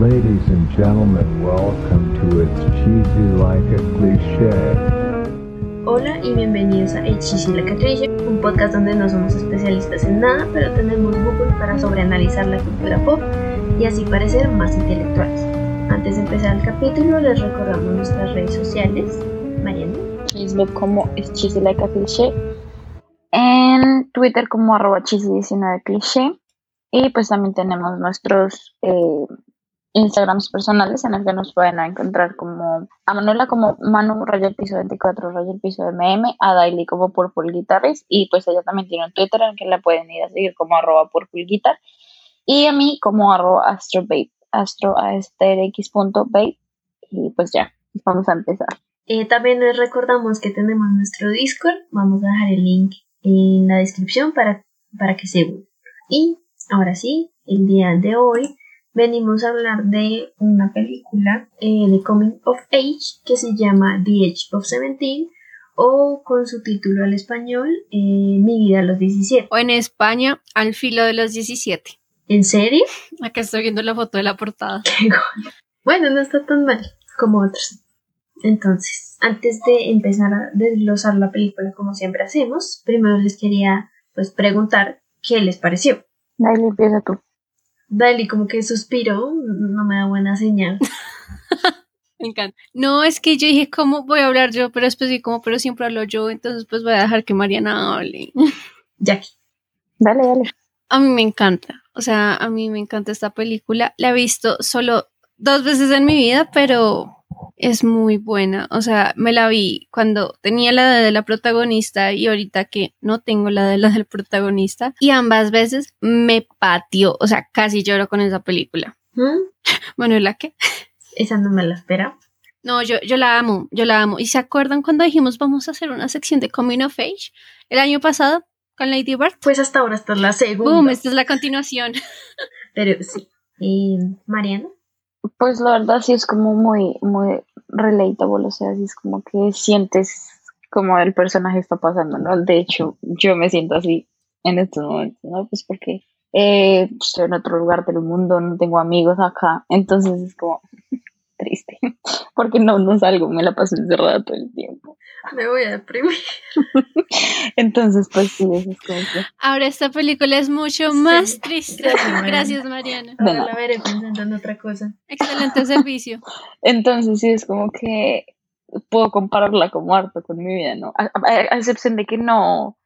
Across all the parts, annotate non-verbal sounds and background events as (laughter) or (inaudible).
Ladies and gentlemen, welcome to It's Cheesy Like a Cliché. Hola y bienvenidos a Cheesy Like a Cliché, un podcast donde no somos especialistas en nada, pero tenemos Google para sobreanalizar la cultura pop y así parecer más intelectuales. Antes de empezar el capítulo, les recordamos nuestras redes sociales. Mariana. Facebook como es Cheesy Like a Cliché. En Twitter como arroba cheesy19 cliché. Y pues también tenemos nuestros eh, Instagrams personales en el que nos pueden encontrar como a Manuela como Manu el piso 24 Raya el piso MM, a Daily como Purple Guitars y pues ella también tiene un Twitter en el que la pueden ir a seguir como arroba Purple Guitar y a mí como arroba astrobabe, astro babe y pues ya, vamos a empezar. Eh, también les recordamos que tenemos nuestro Discord, vamos a dejar el link en la descripción para, para que se unan. Y ahora sí, el día de hoy venimos a hablar de una película eh, de Coming of Age que se llama The Age of Seventeen o con su título al español eh, Mi vida a los 17. O en España, Al filo de los 17. ¿En serio? Acá estoy viendo la foto de la portada. (laughs) bueno, no está tan mal como otros. Entonces, antes de empezar a desglosar la película como siempre hacemos, primero les quería pues preguntar qué les pareció. Dale, empieza tú. Dale, como que suspiro, no me da buena señal. (laughs) me encanta. No, es que yo dije, ¿cómo voy a hablar yo? Pero después dije, como, pero siempre hablo yo, entonces pues voy a dejar que Mariana hable. Jackie. Dale, dale. A mí me encanta, o sea, a mí me encanta esta película. La he visto solo dos veces en mi vida, pero es muy buena. O sea, me la vi cuando tenía la de la protagonista y ahorita que no tengo la de la del protagonista. Y ambas veces me pateó. O sea, casi lloro con esa película. ¿Mm? (laughs) Bueno, ¿la qué? Esa no me la espera. No, yo, yo la amo, yo la amo. ¿Y se acuerdan cuando dijimos vamos a hacer una sección de Coming of Age el año pasado con Lady Bird? Pues hasta ahora esta es la segunda. Boom, esta es la continuación. (laughs) Pero sí. ¿Y Mariana? Pues la verdad sí es como muy, muy relatable, o sea, sí es como que sientes como el personaje está pasando, ¿no? De hecho, yo me siento así en estos momentos, ¿no? Pues porque eh, estoy en otro lugar del mundo, no tengo amigos acá, entonces es como triste, (laughs) porque no, no salgo, me la paso encerrada todo el tiempo. Me voy a deprimir. (laughs) Entonces, pues sí, eso es como Ahora esta película es mucho más triste. Gracias, Mariana. Ahora la veré pensando en otra cosa. Excelente (laughs) servicio. Entonces, sí, es como que puedo compararla como harto con mi vida, ¿no? A, excepción de que no,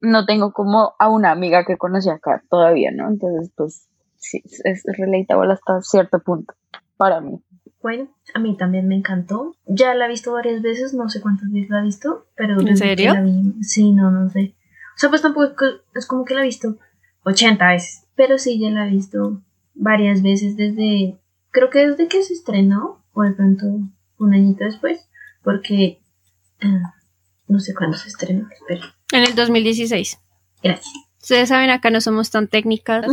no tengo como a una amiga que conocí acá todavía, ¿no? Entonces, pues sí, es relatable hasta cierto punto para mí. Bueno, a mí también me encantó. Ya la he visto varias veces, no sé cuántas veces la he visto, pero... ¿En serio? sí, no, no sé. O sea, pues tampoco es como que la he visto 80 veces, pero sí, ya la he visto varias veces desde... Creo que desde que se estrenó, o de pronto un añito después, porque... Ah, no sé cuándo se estrenó, pero... En el 2016. Gracias. Ustedes saben, acá no somos tan técnicas.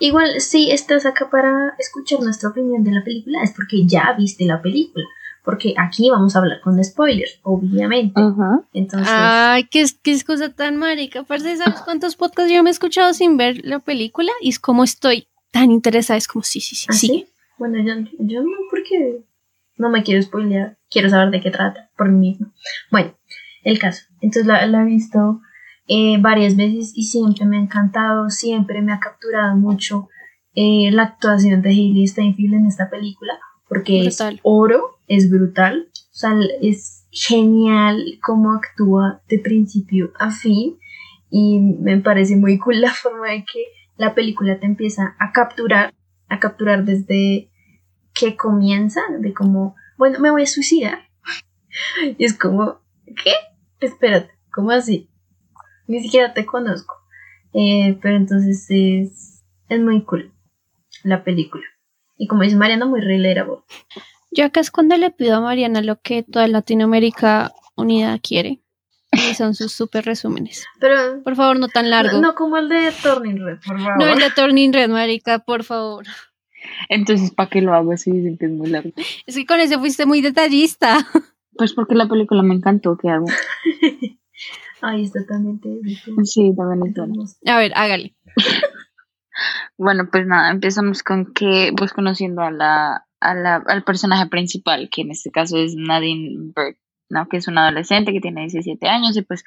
Igual, si estás acá para escuchar nuestra opinión de la película, es porque ya viste la película. Porque aquí vamos a hablar con spoilers, obviamente. Entonces. Ay, qué, qué cosa tan marica. ¿sabes cuántos podcasts yo me he escuchado sin ver la película? Y es como estoy tan interesada. Es como, sí, sí, sí. ¿Ah, sí? Bueno, yo, yo no, porque no me quiero spoilear. Quiero saber de qué trata por mí mismo. Bueno, el caso. Entonces la, la he visto eh, varias veces y siempre me ha encantado, siempre me ha capturado mucho eh, la actuación de Hailey Steinfeld en esta película, porque es oro, es brutal, o sea, es genial cómo actúa de principio a fin y me parece muy cool la forma de que la película te empieza a capturar, a capturar desde que comienza, de como, bueno, me voy a suicidar. (laughs) Y es como, ¿qué? Espérate, ¿cómo así? Ni siquiera te conozco. Eh, pero entonces es, es muy cool la película. Y como dice Mariana, muy relatable. Yo acá es cuando le pido a Mariana lo que toda Latinoamérica unida quiere. Y son sus super resúmenes. Pero Por favor, no tan largo. no, no como el de Turning Red, por favor. No, el de Turning Red, marica, por favor. Entonces, ¿para qué lo hago si dicen que es muy largo? Es que con ese fuiste muy detallista. Pues porque la película me encantó, ¿qué hago? (laughs) Ay, está también te Sí, también es bueno. A ver, hágale. (laughs) Bueno, pues nada, empezamos con que, pues conociendo a la, a la, al personaje principal, que en este caso es Nadine Bird, ¿no? Que es una adolescente que tiene 17 años y pues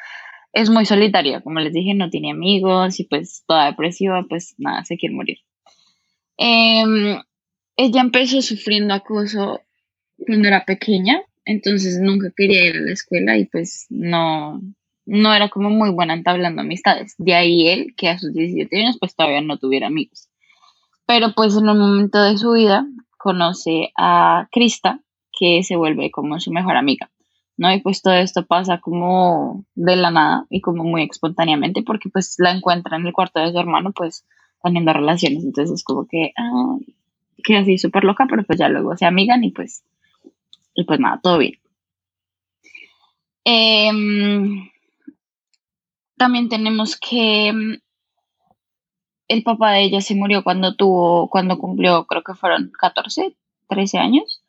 es muy solitaria, como les dije, no tiene amigos y pues toda depresiva, pues nada, se quiere morir. Em, ella empezó sufriendo acoso cuando era pequeña, entonces nunca quería ir a la escuela y pues no, no era como muy buena entablando amistades. De ahí él, que a sus 17 años pues todavía no tuviera amigos. Pero pues en un momento de su vida conoce a Krista, que se vuelve como su mejor amiga. ¿no? Y pues todo esto pasa como de la nada y como muy espontáneamente porque pues la encuentra en el cuarto de su hermano pues teniendo relaciones. Entonces es como que ah, queda así súper loca, pero pues ya luego se amigan y pues, y pues nada, todo bien. Em, también tenemos que mm, el papá de ella se murió cuando tuvo, cuando cumplió, creo que fueron 14, 13 años,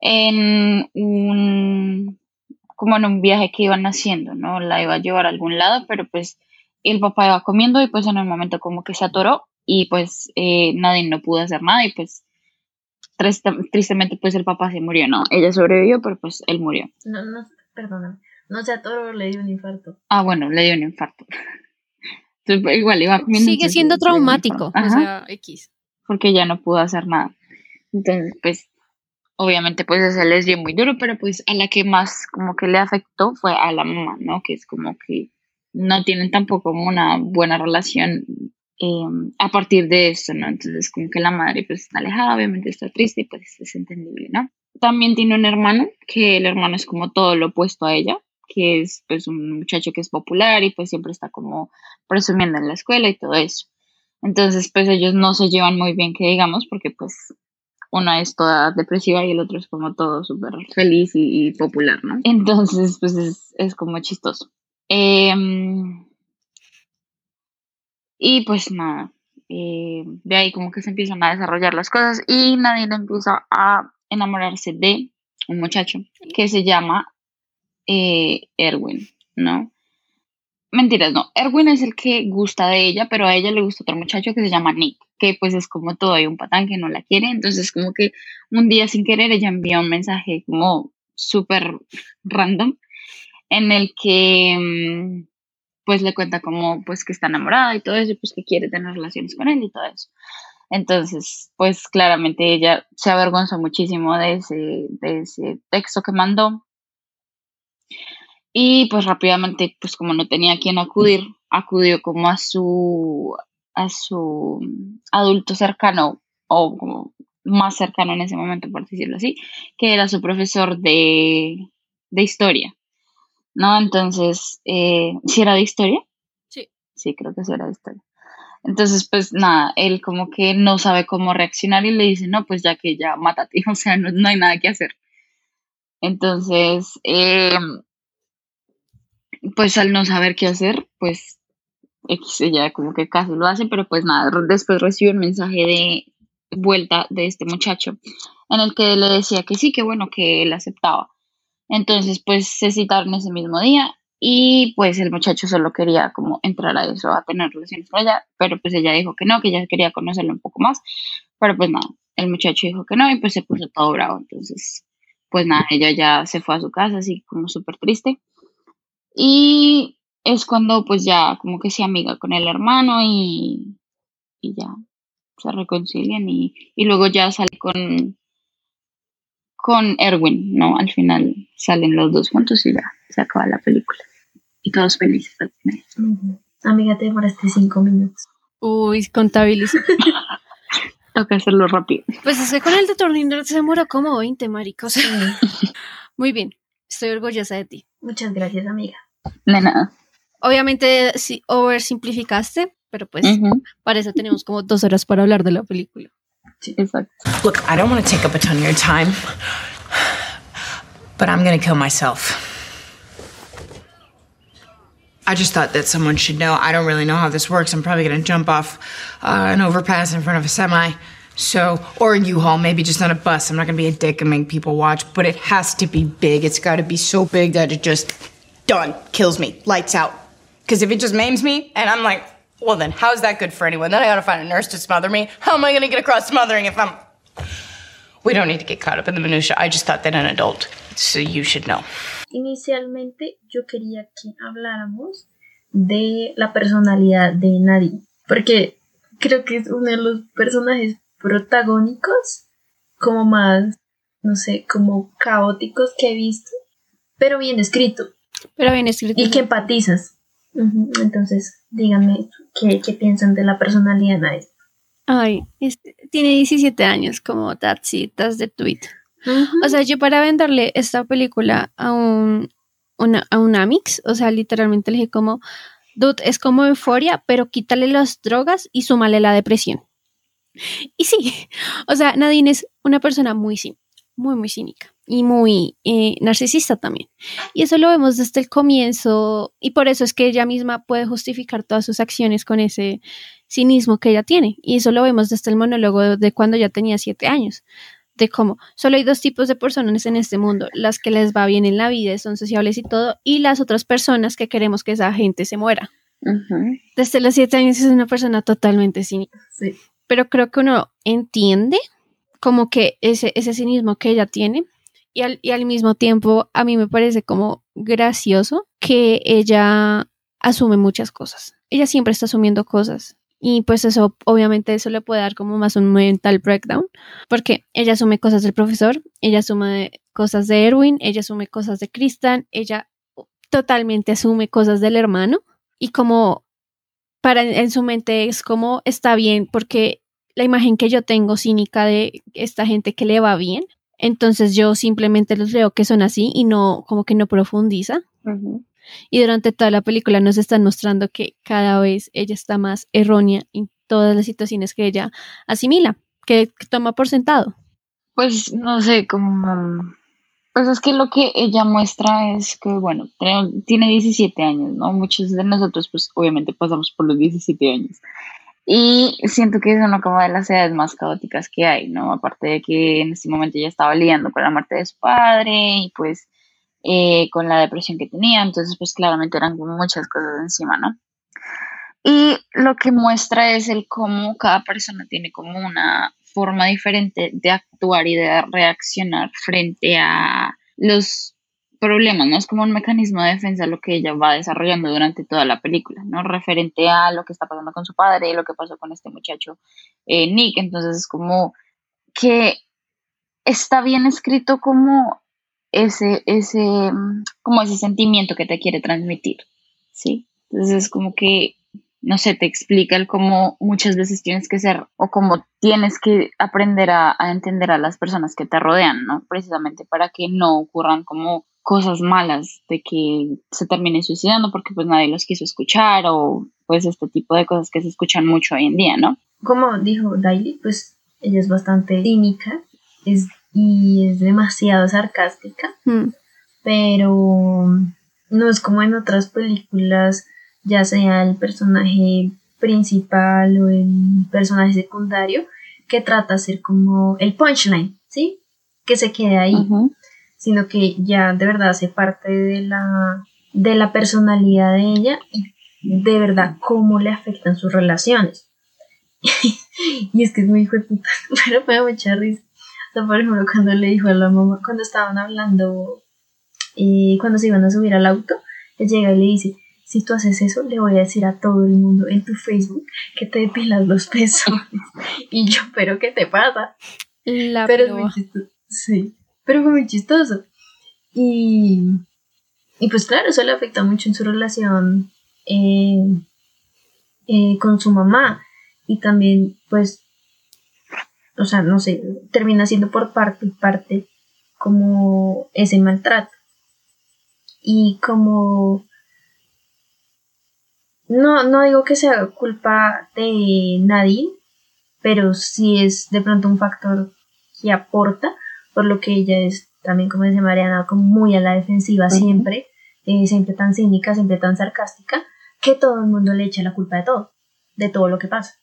en un, como en un viaje que iban haciendo, ¿no? La iba a llevar a algún lado, pero pues el papá iba comiendo y pues en un momento como que se atoró y pues eh, nadie no pudo hacer nada y pues triste- tristemente pues el papá se murió, ¿no? Ella sobrevivió, pero pues él murió. No, no, perdóname. No sé, a Toro le dio un infarto. Ah, bueno, le dio un infarto. (laughs) Entonces, pues, igual iba comiendo. Sigue siendo traumático. O sea, X. porque ya no pudo hacer nada. Entonces, pues, obviamente, pues eso les dio muy duro, pero pues a la que más como que le afectó fue a la mamá, ¿no? Que es como que no tienen tampoco como una buena relación eh, a partir de esto, ¿no? Entonces, como que la madre pues está alejada, obviamente está triste y pues es entendible, ¿no? También tiene un hermano, que el hermano es como todo lo opuesto a ella, que es pues un muchacho que es popular y pues siempre está como presumiendo en la escuela y todo eso. Entonces, pues ellos no se llevan muy bien, que digamos, porque pues una es toda depresiva y el otro es como todo súper feliz y, popular, ¿no? Entonces, pues es, es como chistoso. Em, y pues nada, eh, de ahí como que se empiezan a desarrollar las cosas y nadie empieza a enamorarse de un muchacho que se llama eh, Erwin, ¿no? Mentiras, no. Erwin es el que gusta de ella, pero a ella le gusta otro muchacho que se llama Nick, que pues es como todo hay un patán que no la quiere. Entonces, como que un día sin querer ella envía un mensaje como súper random en el que mm, pues le cuenta como pues que está enamorada y todo eso, pues que quiere tener relaciones con él y todo eso. Entonces, pues claramente ella se avergonzó muchísimo de ese, de ese texto que mandó. Y pues rápidamente, pues como no tenía a quien acudir, acudió como a su, a su adulto cercano o como más cercano en ese momento, por decirlo así, que era su profesor de, de historia. ¿No? Entonces, eh, ¿sí era de historia? Sí. Sí, creo que sí era de historia. Entonces, pues nada, él como que no sabe cómo reaccionar y le dice, no, pues ya que ya mátate, (laughs) o sea, no, no hay nada que hacer. Entonces, eh, pues al no saber qué hacer, pues X, ella como que casi lo hace, pero pues nada, después recibe un mensaje de vuelta de este muchacho en el que le decía que sí, que bueno, que él aceptaba. Entonces, pues se citaron ese mismo día y pues el muchacho solo quería como entrar a eso, a tener relaciones con ella, pero pues ella dijo que no, que ella quería conocerlo un poco más, pero pues nada, el muchacho dijo que no y pues se puso todo bravo, entonces pues nada, ella ya se fue a su casa así como súper triste y es cuando pues ya como que se amiga con el hermano y, y ya se reconcilian y, y luego ya sale con con Erwin, ¿no? Al final salen los dos juntos y ya se acaba la película. Y todos felices al final. Ujú. Amiga, te demoraste cinco minutos. Uy, (laughs) contabilizo. Toca hacerlo rápido. Pues ese con el de Red se demoró como 20, marica. O sea, muy bien. Estoy orgullosa de ti. Muchas gracias, amiga. De nada. Obviamente, sí, oversimplificaste, pero pues Ujú. para eso tenemos como dos horas para hablar de la película. Exacto. Look, I don't want to take up a ton of your time, but I'm going to kill myself. I just thought that someone should know. I don't really know how this works. I'm probably going to jump off uh, an overpass in front of a semi. So, or a U-Haul, maybe just on a bus. I'm not going to be a dick and make people watch, but it has to be big. It's got to be so big that it just done kills me, lights out. Because if it just maims me, and I'm like, well, then how's that good for anyone? Then I got to find a nurse to smother me. How am I going to get across smothering if I'm? We don't need to get caught up in the minutia. I just thought that an adult, so you should know. Inicialmente yo quería que habláramos de la personalidad de Nadine, porque creo que es uno de los personajes protagónicos como más, no sé, como caóticos que he visto, pero bien escrito Pero bien escrito. y que empatizas. Entonces, díganme qué, qué piensan de la personalidad de Nadine. Ay, tiene 17 años, como that's it, that's tweet. O sea, yo para venderle esta película a un, una, a un Amix, o sea, literalmente le dije como, dude, es como euforia, pero quítale las drogas y súmale la depresión. Y sí, (laughs) o sea, Nadine es una persona muy, muy, muy cínica y muy eh, narcisista también. Y eso lo vemos desde el comienzo y por eso es que ella misma puede justificar todas sus acciones con ese cinismo que ella tiene. Y eso lo vemos desde el monólogo de cuando ya tenía siete años. De cómo solo hay dos tipos de personas en este mundo, las que les va bien en la vida, son sociables y todo, y las otras personas que queremos que esa gente se muera. Desde los siete años es una persona totalmente cínica. Sí. Pero creo que uno entiende como que ese, ese cinismo que ella tiene y al, y al mismo tiempo a mí me parece como gracioso que ella asume muchas cosas. Ella siempre está asumiendo cosas y pues eso obviamente eso le puede dar como más un mental breakdown porque ella asume cosas del profesor, ella asume cosas de Erwin, ella asume cosas de Kristen, ella totalmente asume cosas del hermano y como para en su mente es como está bien porque la imagen que yo tengo cínica de esta gente que le va bien, entonces yo simplemente los leo que son así y no como que no profundiza. Ujú. Y durante toda la película nos están mostrando que cada vez ella está más errónea en todas las situaciones que ella asimila, que, toma por sentado. Pues no sé, como... Pues es que lo que ella muestra es que, bueno, tiene- tiene 17 años, ¿no? Muchos de nosotros, pues obviamente pasamos por los 17 años. Y siento que es una de las edades más caóticas que hay, ¿no? Aparte de que en este momento ella estaba lidiando con la muerte de su padre y pues eh, con la depresión que tenía, entonces pues claramente eran muchas cosas encima, ¿no? Y lo que muestra es el cómo cada persona tiene como una forma diferente de actuar y de reaccionar frente a los problemas, ¿no? Es como un mecanismo de defensa lo que ella va desarrollando durante toda la película, ¿no? Referente a lo que está pasando con su padre y lo que pasó con este muchacho eh, Nick. Entonces es como que está bien escrito como ese, ese, mm, como ese sentimiento que te quiere transmitir, ¿sí? Entonces es como que, no sé, te explica el cómo muchas veces tienes que ser o cómo tienes que aprender a, a entender a las personas que te rodean, ¿no? Precisamente para que no ocurran como cosas malas de que se terminen suicidando porque pues nadie los quiso escuchar o pues este tipo de cosas que se escuchan mucho hoy en día, ¿no? Como dijo Daily, pues ella es bastante cínica es, y es demasiado sarcástica, Hmm. pero no es como en otras películas, ya sea el personaje principal o el personaje secundario, que trata de ser como el punchline, ¿sí? Que se quede ahí. Sino que ya de verdad hace parte de la, de la personalidad de ella y de verdad cómo le afectan sus relaciones. (laughs) y es que es muy hijo de puta, (laughs) pero me da mucha risa. Sea, por ejemplo, cuando le dijo a la mamá, cuando estaban hablando, eh, cuando se iban a subir al auto, él llega y le dice, si tú haces eso, le voy a decir a todo el mundo en tu Facebook que te depilas los pezones. (laughs) y yo, pero ¿qué te pasa? La pero es muy chistoso. Sí, pero fue muy chistoso. Y, y pues claro, eso le afecta mucho en su relación eh, eh, con su mamá. Y también, pues, o sea, no sé, termina siendo por parte y parte como ese maltrato. Y como... No, no digo que sea culpa de Nadine, pero sí es de pronto un factor que aporta, por lo que ella es también, como dice Mariana, como muy a la defensiva siempre, eh, siempre tan cínica, siempre tan sarcástica, que todo el mundo le echa la culpa de todo, de todo lo que pasa.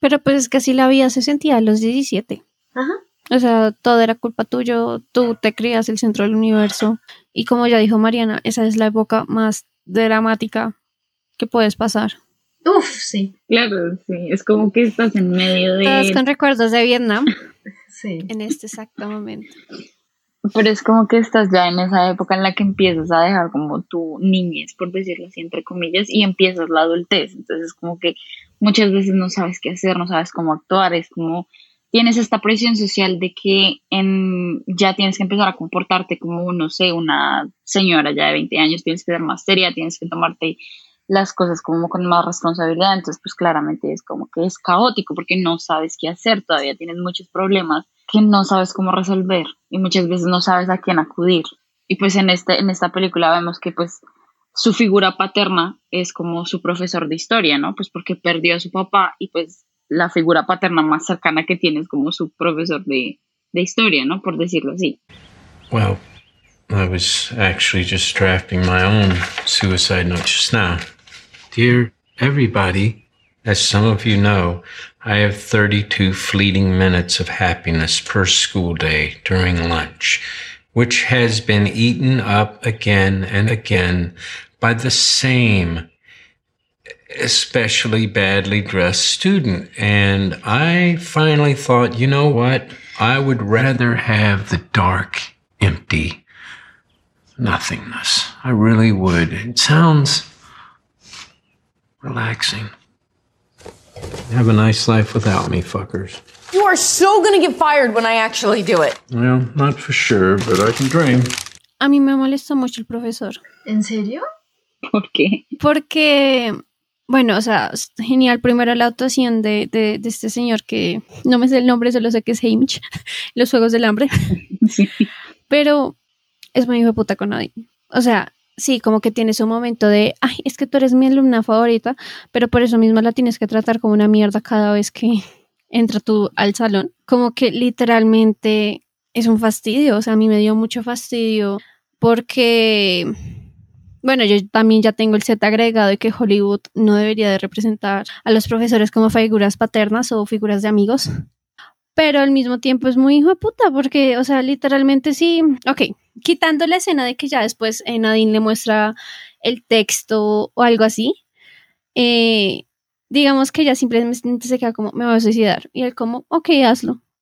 Pero pues es que así la vida se sentía a los 17. Ajá. O sea, todo era culpa tuyo, tú te creías el centro del universo. Y como ya dijo Mariana, esa es la época más dramática que puedes pasar. Uf, sí, Claro, sí. Es como que estás en medio Todos de. con recuerdos de Vietnam (laughs) sí. en este exacto momento. Pero es como que estás ya en esa época en la que empiezas a dejar como tu niñez, por decirlo así, entre comillas, y empiezas la adultez. Entonces es como que muchas veces no sabes qué hacer, no sabes cómo actuar, es como tienes esta presión social de que en, ya tienes que empezar a comportarte como, no sé, una señora ya de 20 años, tienes que ser más seria, tienes que tomarte las cosas como con más responsabilidad, entonces pues claramente es como que es caótico porque no sabes qué hacer, todavía tienes muchos problemas que no sabes cómo resolver y muchas veces no sabes a quién acudir. Y pues en, este, en esta película vemos que pues su figura paterna es como su profesor de historia, ¿no? Pues porque perdió a su papá y pues la figura paterna más cercana que tiene es como su profesor de, de historia, ¿no? Por decirlo así. Well, I was actually just drafting my own suicide note just now. Dear everybody, as some of you know, I have 32 fleeting minutes of happiness per school day during lunch, which has been eaten up again and again by the same especially badly dressed student. And I finally thought, you know what? I would rather have the dark, empty nothingness. I really would. It sounds relaxing. Have a nice life without me, fuckers. You are so gonna get fired when I actually do it. Well, not for sure, but I can dream. A mí me molestó mucho el profesor. ¿En serio? ¿Por qué? Porque, bueno, o sea, genial primero la actuación de, de, de este señor que no me sé el nombre, solo sé que es Hamish, (laughs) los Juegos del Hambre, (laughs) Sí. pero es muy hijo de puta con Nadine. O sea, sí, como que tiene su momento de, ay, es que tú eres mi alumna favorita, pero por eso mismo la tienes que tratar como una mierda cada vez que entra tú al salón. Como que literalmente es un fastidio, o sea, a mí me dio mucho fastidio porque bueno, yo también ya tengo el set agregado de que Hollywood no debería de representar a los profesores como figuras paternas o figuras de amigos. Pero al mismo tiempo es muy hijo de puta porque, o sea, literalmente sí, ok, quitando la escena de que ya después eh, Nadine le muestra el texto o algo así, eh, digamos que ella simplemente se queda como, me voy a suicidar. Y él como, ok, hazlo.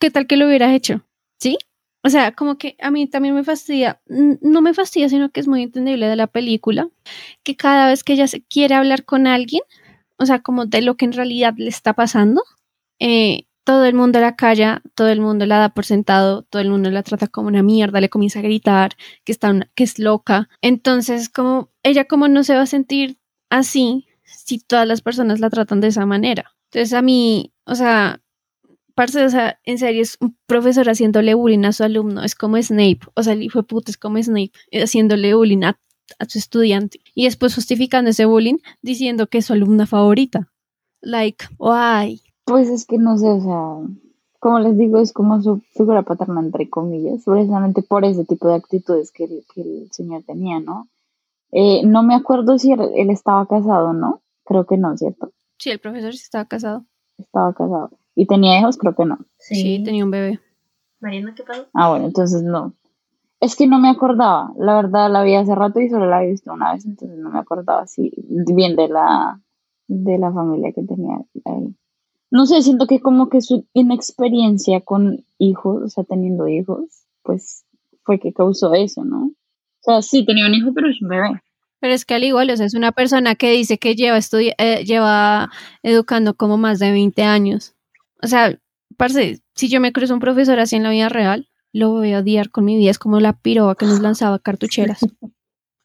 ¿Qué tal que lo hubieras hecho? ¿Sí? O sea, como que a mí también me fastidia, no me fastidia, sino que es muy entendible de la película, que cada vez que ella se quiere hablar con alguien, o sea, como de lo que en realidad le está pasando, eh, todo el mundo la calla, todo el mundo la da por sentado, todo el mundo la trata como una mierda, le comienza a gritar que, está una- que es loca. Entonces, como ella como no se va a sentir así si todas las personas la tratan de esa manera. Entonces, a mí, o sea, parce, o sea, en serio, es un profesor haciéndole bullying a su alumno, es como Snape, o sea, el hijo de puta es como Snape, eh, haciéndole bullying a, a su estudiante y después justificando ese bullying diciendo que es su alumna favorita. Like, why? Pues es que no sé, o sea, como les digo, es como su figura paterna, entre comillas, precisamente por ese tipo de actitudes que el, que el señor tenía, ¿no? Eh, no me acuerdo si él, él estaba casado o no, creo que no, ¿cierto? Sí, el profesor sí estaba casado. Estaba casado. ¿Y tenía hijos? Creo que no. Sí, tenía un bebé. Mariana, ¿qué pasó? Ah, bueno, entonces no. Es que no me acordaba, la verdad la vi hace rato y solo la había visto una vez, entonces no me acordaba así bien de la, de la familia que tenía ahí. No sé, siento que como que su inexperiencia con hijos, o sea, teniendo hijos, pues fue que causó eso, ¿no? O sea, sí tenía un hijo, pero es un bebé. Pero es que al igual, o sea, es una persona que dice que lleva, estudi- eh, lleva educando como más de 20 años. O sea, parce, si yo me cruzo un profesor así en la vida real, lo voy a odiar con mi vida. Es como la piroba que nos lanzaba cartucheras.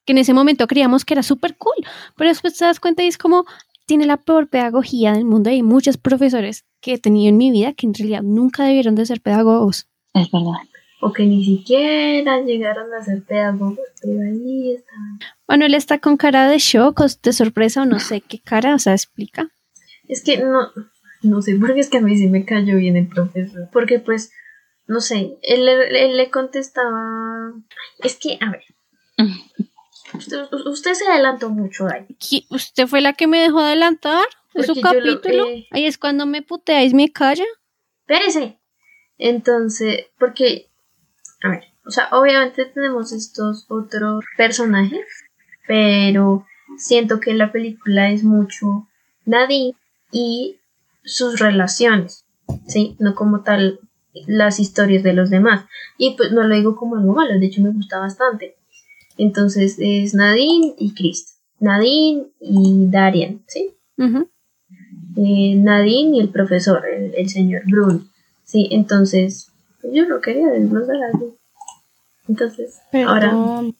que en ese momento creíamos que era súper cool, pero después te das cuenta y es como, tiene la peor pedagogía del mundo. Hay muchos profesores que he tenido en mi vida que en realidad nunca debieron de ser pedagogos. Es verdad. O que ni siquiera llegaron a ser pedagogos, pero ahí estaban. Manuel está con cara de shock o de sorpresa o no sé qué cara, o sea, explica. Es que no, no sé, porque es que a mí sí me cayó bien el profesor. Porque pues, no sé, él, él- él le contestaba... Es que, a ver. Usted, usted se adelantó mucho ahí. ¿Qui- ¿Usted fue la que me dejó adelantar de su lo- capítulo? eh, Ahí es cuando me puteáis mi calla. Espérese. Entonces, porque, a ver, o sea, obviamente tenemos estos otros personajes, pero siento que la película es mucho Nadine y sus relaciones, ¿sí? No como tal las historias de los demás. Y pues no lo digo como algo malo, de hecho me gusta bastante. Entonces es Nadine y Chris. Nadine y Darian, ¿sí? Eh, Nadine y el profesor, el, el señor Bruno. Sí, entonces, yo no quería desglosar algo. Entonces, ahora,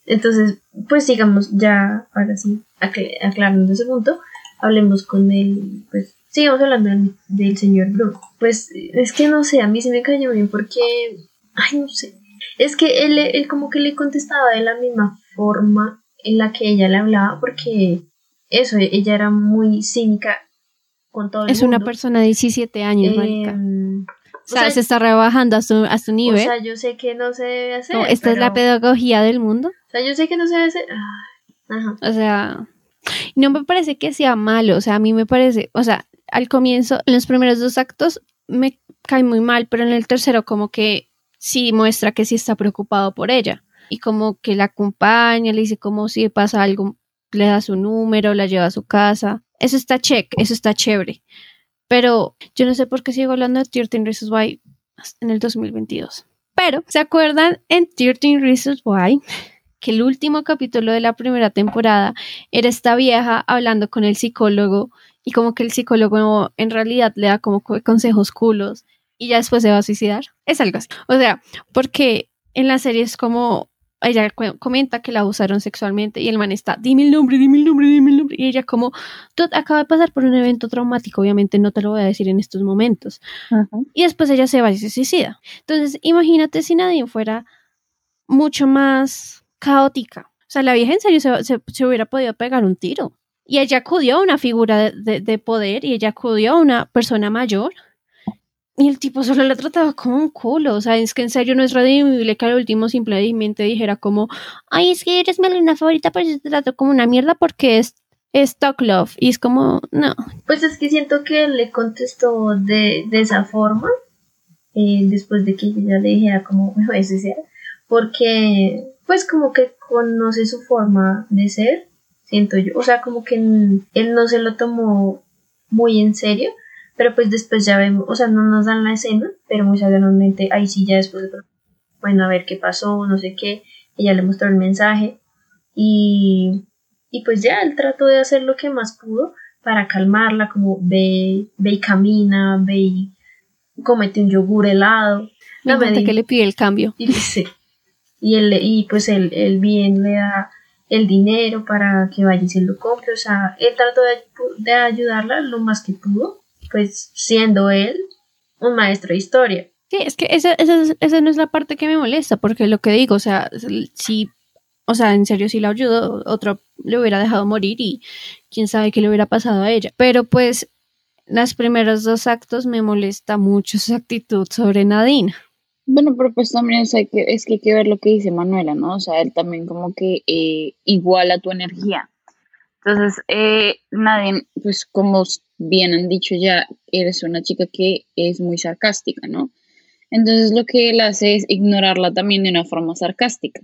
entonces, pues sigamos ya, ahora sí, acl- aclarando ese punto, hablemos con el, pues, sigamos hablando del, del señor Bruno. Pues, es que no sé, a mí se me cayó bien porque, ay, no sé, es que él, él como que le contestaba de la misma forma en la que ella le hablaba, porque eso, ella era muy cínica con todo el Es una persona de 17 años, marica. Em, O sea, se está rebajando a su, a su o nivel. sea, yo sé que no se debe hacer. Esta es la pedagogía del mundo. O sea, yo sé que no se debe hacer. Ay, ajá. O sea, no me parece que sea malo. O sea, a mí me parece, o sea, al comienzo, en los primeros dos actos me cae muy mal, pero en el tercero como que sí muestra que sí está preocupado por ella. Y como que la acompaña, le dice como si pasa algo, le da su número, la lleva a su casa. Eso está check, eso está chévere. Pero yo no sé por qué sigo hablando de 13 Reasons Why en el 2022. Pero, ¿se acuerdan en 13 Reasons Why que el último capítulo de la primera temporada era esta vieja hablando con el psicólogo y como que el psicólogo en realidad le da como co- consejos culos y ya después se va a suicidar? Es algo así. O sea, porque en la serie es como ella comenta que la abusaron sexualmente y el man está, dime el nombre, dime el nombre, dime el nombre. Y ella como, tú acaba de pasar por un evento traumático, obviamente no te lo voy a decir en estos momentos. Y después ella se va y se suicida. Entonces, imagínate si Nadine fuera mucho más caótica. O sea, la vieja en serio se, hubiera podido pegar un tiro. Y ella acudió a una figura de, de- de poder y ella acudió a una persona mayor. Y el tipo solo la trataba como un culo. O sea, es que en serio no es redimible que al último simplemente dijera como, ay, es que eres mi alumna favorita, pero yo te trato como una mierda porque es, es talk love. Y es como, no. Pues es que siento que le contestó de, esa forma. eh, después de que ella le dijera como a suicidar. Porque, pues como que conoce su forma de ser. Siento yo. O sea, como que él no se lo tomó muy en serio. Pero pues después ya vemos, o sea, no nos dan la escena, pero muy sagradamente, ahí sí ya después, de- bueno, a ver qué pasó, no sé qué, ella le mostró el mensaje y, y pues ya él trató de hacer lo que más pudo para calmarla, como ve, ve y camina, ve y comete un yogur helado. Me No me encanta digas. que le pide el cambio. Y, sí. Y, él, y pues él, él bien le da el dinero para que vaya y se lo compre. O sea, él trató de, de ayudarla lo más que pudo, pues siendo él un maestro de historia. Sí, es que esa, esa, es- esa no es la parte que me molesta, porque lo que digo, o sea, si, o sea, en serio, si la ayudó, otro le hubiera dejado morir y quién sabe qué le hubiera pasado a ella. Pero pues, los primeros dos actos me molesta mucho su actitud sobre Nadine. Bueno, pero pues también o sea, que, es que hay que ver lo que dice Manuela, ¿no? O sea, él también como que eh, iguala tu energía. Entonces, eh, Nadine, pues como bien han dicho ya, eres una chica que es muy sarcástica, ¿no? Entonces lo que él hace es ignorarla también de una forma sarcástica,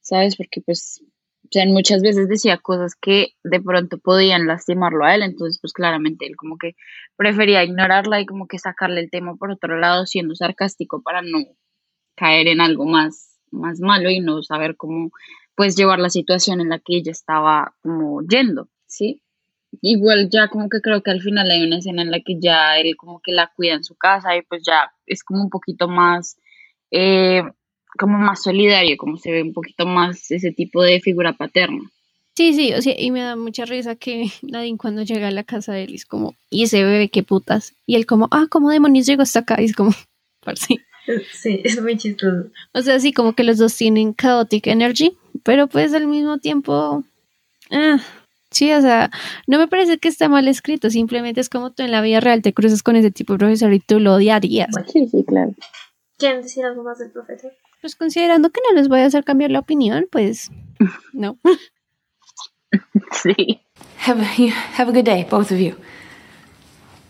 ¿sabes? Porque pues, o sea, muchas veces decía cosas que de pronto podían lastimarlo a él, entonces pues claramente él como que prefería ignorarla y como que sacarle el tema por otro lado siendo sarcástico para no caer en algo más, más malo y no saber cómo pues llevar la situación en la que ella estaba como yendo, ¿sí? igual ya como que creo que al final hay una escena en la que ya él como que la cuida en su casa y pues ya es como un poquito más, eh, como más solidario, como se ve un poquito más ese tipo de figura paterna. Sí, sí, o sea, y me da mucha risa que (laughs) Nadine cuando llega a la casa de él es como, y ese bebé, qué putas. Y él como, ah, ¿cómo demonios llegó hasta acá? Y es como, (laughs) sí. Sí, es muy chistoso. O sea, sí, como que los dos tienen chaotic energy, pero pues al mismo tiempo, ah, sí, o sea, no me parece que esté mal escrito, simplemente es como tú en la vida real te cruzas con ese tipo de profesor y tú lo odiarías. Sí, sí, claro. ¿Quieren decir algo más del profesor? Pues considerando que no les voy a hacer cambiar la opinión, pues (laughs) no. Sí. Have you, have a good day, both of you.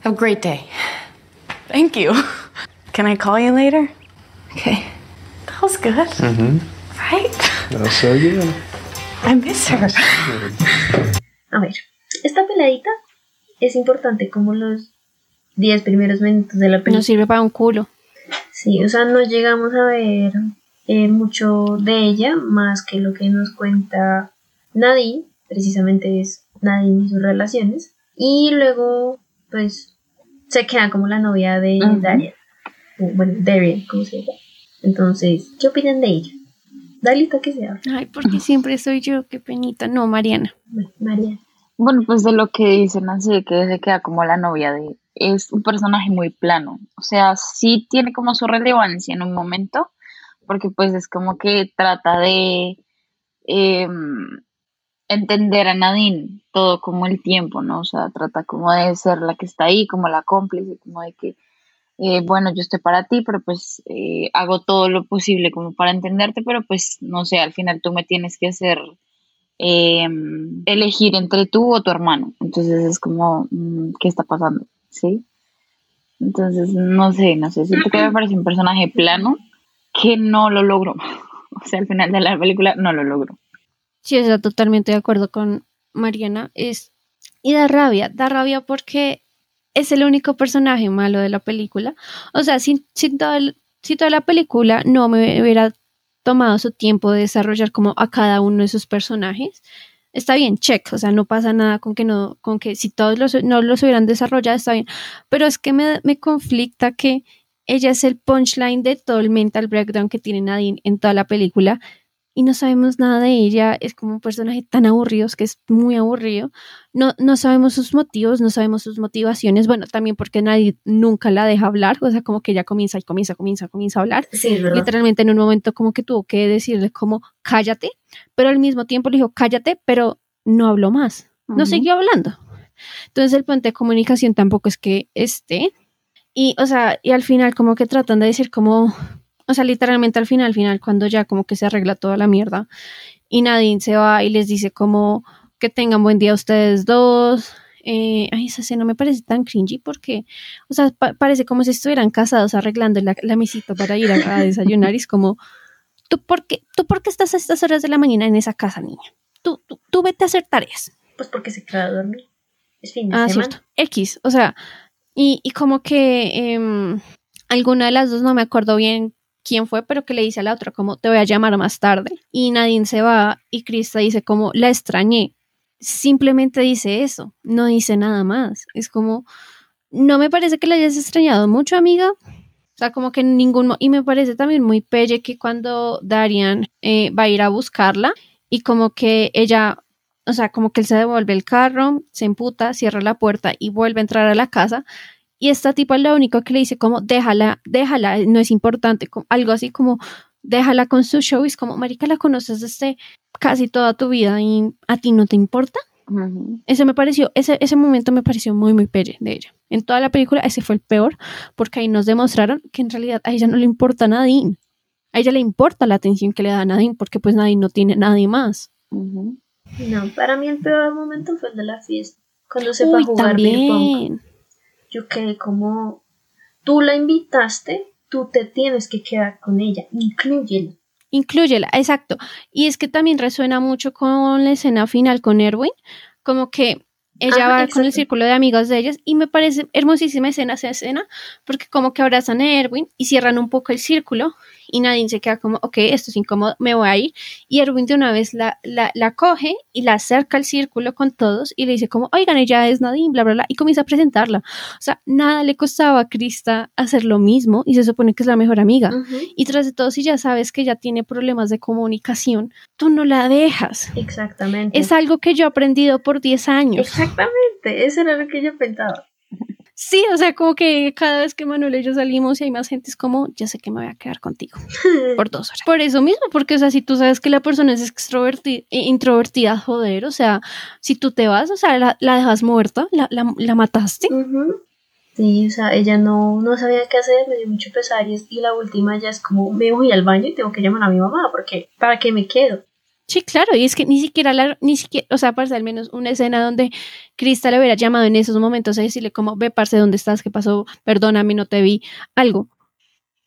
Have a great day. Thank you. Can I call you later? Okay. That was good. Mm-hmm. Right? That's so good. I miss her. (laughs) A ver, esta peladita es importante como los 10 primeros minutos de la No película. sirve para un culo. Sí, o sea, no llegamos a ver eh, mucho de ella, más que lo que nos cuenta Nadine, precisamente es Nadine y sus relaciones. Y luego, pues, se queda como la novia de Ujú. Daria. O, Bueno, Darian, ¿cómo se llama? Entonces, ¿qué opinan de ella? Dalita que se habla. Ay, porque siempre soy yo, qué penita. No, Mariana. Bueno, María. Bueno, pues de lo que dicen así, de que se queda como la novia de... Es un personaje muy plano. O sea, sí tiene como su relevancia en un momento, porque pues es como que trata de em, entender a Nadine todo como el tiempo, ¿no? O sea, trata como de ser la que está ahí, como la cómplice, como de que, eh, bueno, yo estoy para ti, pero pues eh, hago todo lo posible como para entenderte, pero pues no sé, al final tú me tienes que hacer eh, elegir entre tú o tu hermano. Entonces es como, mm, ¿qué está pasando? ¿Sí? Entonces, no sé, no sé, siento que me parece un personaje plano que no lo logro. (laughs) O sea, al final de la película no lo logro. Sí, sea, totalmente de acuerdo con Mariana. Es, y da rabia, da rabia porque es el único personaje malo de la película. O sea, si, si, toda, el- si toda la película no me hubiera tomado su tiempo de desarrollar como a cada uno de sus personajes, está bien, check, o sea, no pasa nada con que no, con que si todos los, no los hubieran desarrollado, está bien. Pero es que me, me conflicta que ella es el punchline de todo el mental breakdown que tiene Nadine en toda la película y no sabemos nada de ella, es como un personaje tan aburrido, es que es muy aburrido. No, no sabemos sus motivos, no sabemos sus motivaciones, bueno, también porque nadie nunca la deja hablar, o sea, como que ella comienza y comienza, comienza, comienza a hablar. Sí. Literalmente en un momento como que tuvo que decirle como cállate, pero al mismo tiempo le dijo cállate, pero no habló más, no siguió hablando. Entonces el puente de comunicación tampoco es que esté. Y, o sea, y al final como que tratan de decir como, o sea, literalmente al final, al final, cuando ya como que se arregla toda la mierda y Nadine se va y les dice como que tengan buen día ustedes dos. Eh, ay, esa escena me parece tan cringy porque, o sea, pa- parece como si estuvieran casados arreglando la, la mesita para ir a, a desayunar y es como, ¿tú por, qué, ¿tú por qué estás a estas horas de la mañana en esa casa, niña? Tú, tú, tú vete a hacer tareas. Pues porque se queda a dormir. Es fin de Ah, semana. cierto. X, o sea, y, y como que em, alguna de las dos, no me acuerdo bien quién fue, pero que le dice a la otra como te voy a llamar más tarde. Y Nadine se va y Krista dice como la extrañé. Simplemente dice eso, no dice nada más. Es como, no me parece que la hayas extrañado mucho, amiga. O sea, como que en ningún... Y me parece también muy pelle que cuando Darian eh, va a ir a buscarla y como que ella o sea, como que él se devuelve el carro, se emputa, cierra la puerta y vuelve a entrar a la casa. Y esta tipa es lo único que le dice como, déjala, déjala, no es importante, algo así como, déjala con su show. Y es como, marica, la conoces desde casi toda tu vida y a ti no te importa. Ese me pareció, ese, ese momento me pareció muy, muy pelle de ella. En toda la película ese fue el peor, porque ahí nos demostraron que en realidad a ella no le importa a Nadine. A ella le importa la atención que le da a Nadine, porque pues Nadine no tiene nadie más. No, para mí el peor momento fue el de la fiesta. Cuando se fue a jugar también. Yo quedé como, tú la invitaste, tú te tienes que quedar con ella, incluyela. Inclúyela, exacto. Y es que también resuena mucho con la escena final con Erwin, como que ella Ajá, va con el círculo de amigos de ellas y me parece hermosísima escena esa escena porque como que abrazan a Erwin y cierran un poco el círculo y Nadine se queda como, ok, esto es incómodo, me voy a ir. Y Erwin de una vez la, la, la coge y la acerca al círculo con todos y le dice como, oigan, ella es Nadine, bla, bla, bla, y comienza a presentarla. O sea, nada le costaba a Krista hacer lo mismo y se supone que es la mejor amiga. Y tras de todo, si ya sabes que ella tiene problemas de comunicación, tú no la dejas. Exactamente. Es algo que yo he aprendido por 10 años. Exactamente, eso era lo que yo pensaba. Sí, o sea, como que cada vez que Manuel y yo salimos y hay más gente, es como, ya sé que me voy a quedar contigo (laughs) por dos horas. Por eso mismo, porque, o sea, si tú sabes que la persona es extrovertida, introvertida, joder, o sea, si tú te vas, o sea, la, la dejas muerta, la, la, la mataste. Sí, o sea, ella no, no sabía qué hacer, me dio mucho pesar y, es- y la última ya es como, me voy al baño y tengo que llamar a mi mamá porque, ¿para qué me quedo? Sí, claro, y es que ni siquiera, la, ni siquiera, o sea, parece al menos una escena donde Krista le hubiera llamado en esos momentos a decirle como, ve, parce, ¿dónde estás? ¿Qué pasó? Perdóname, no te vi, algo.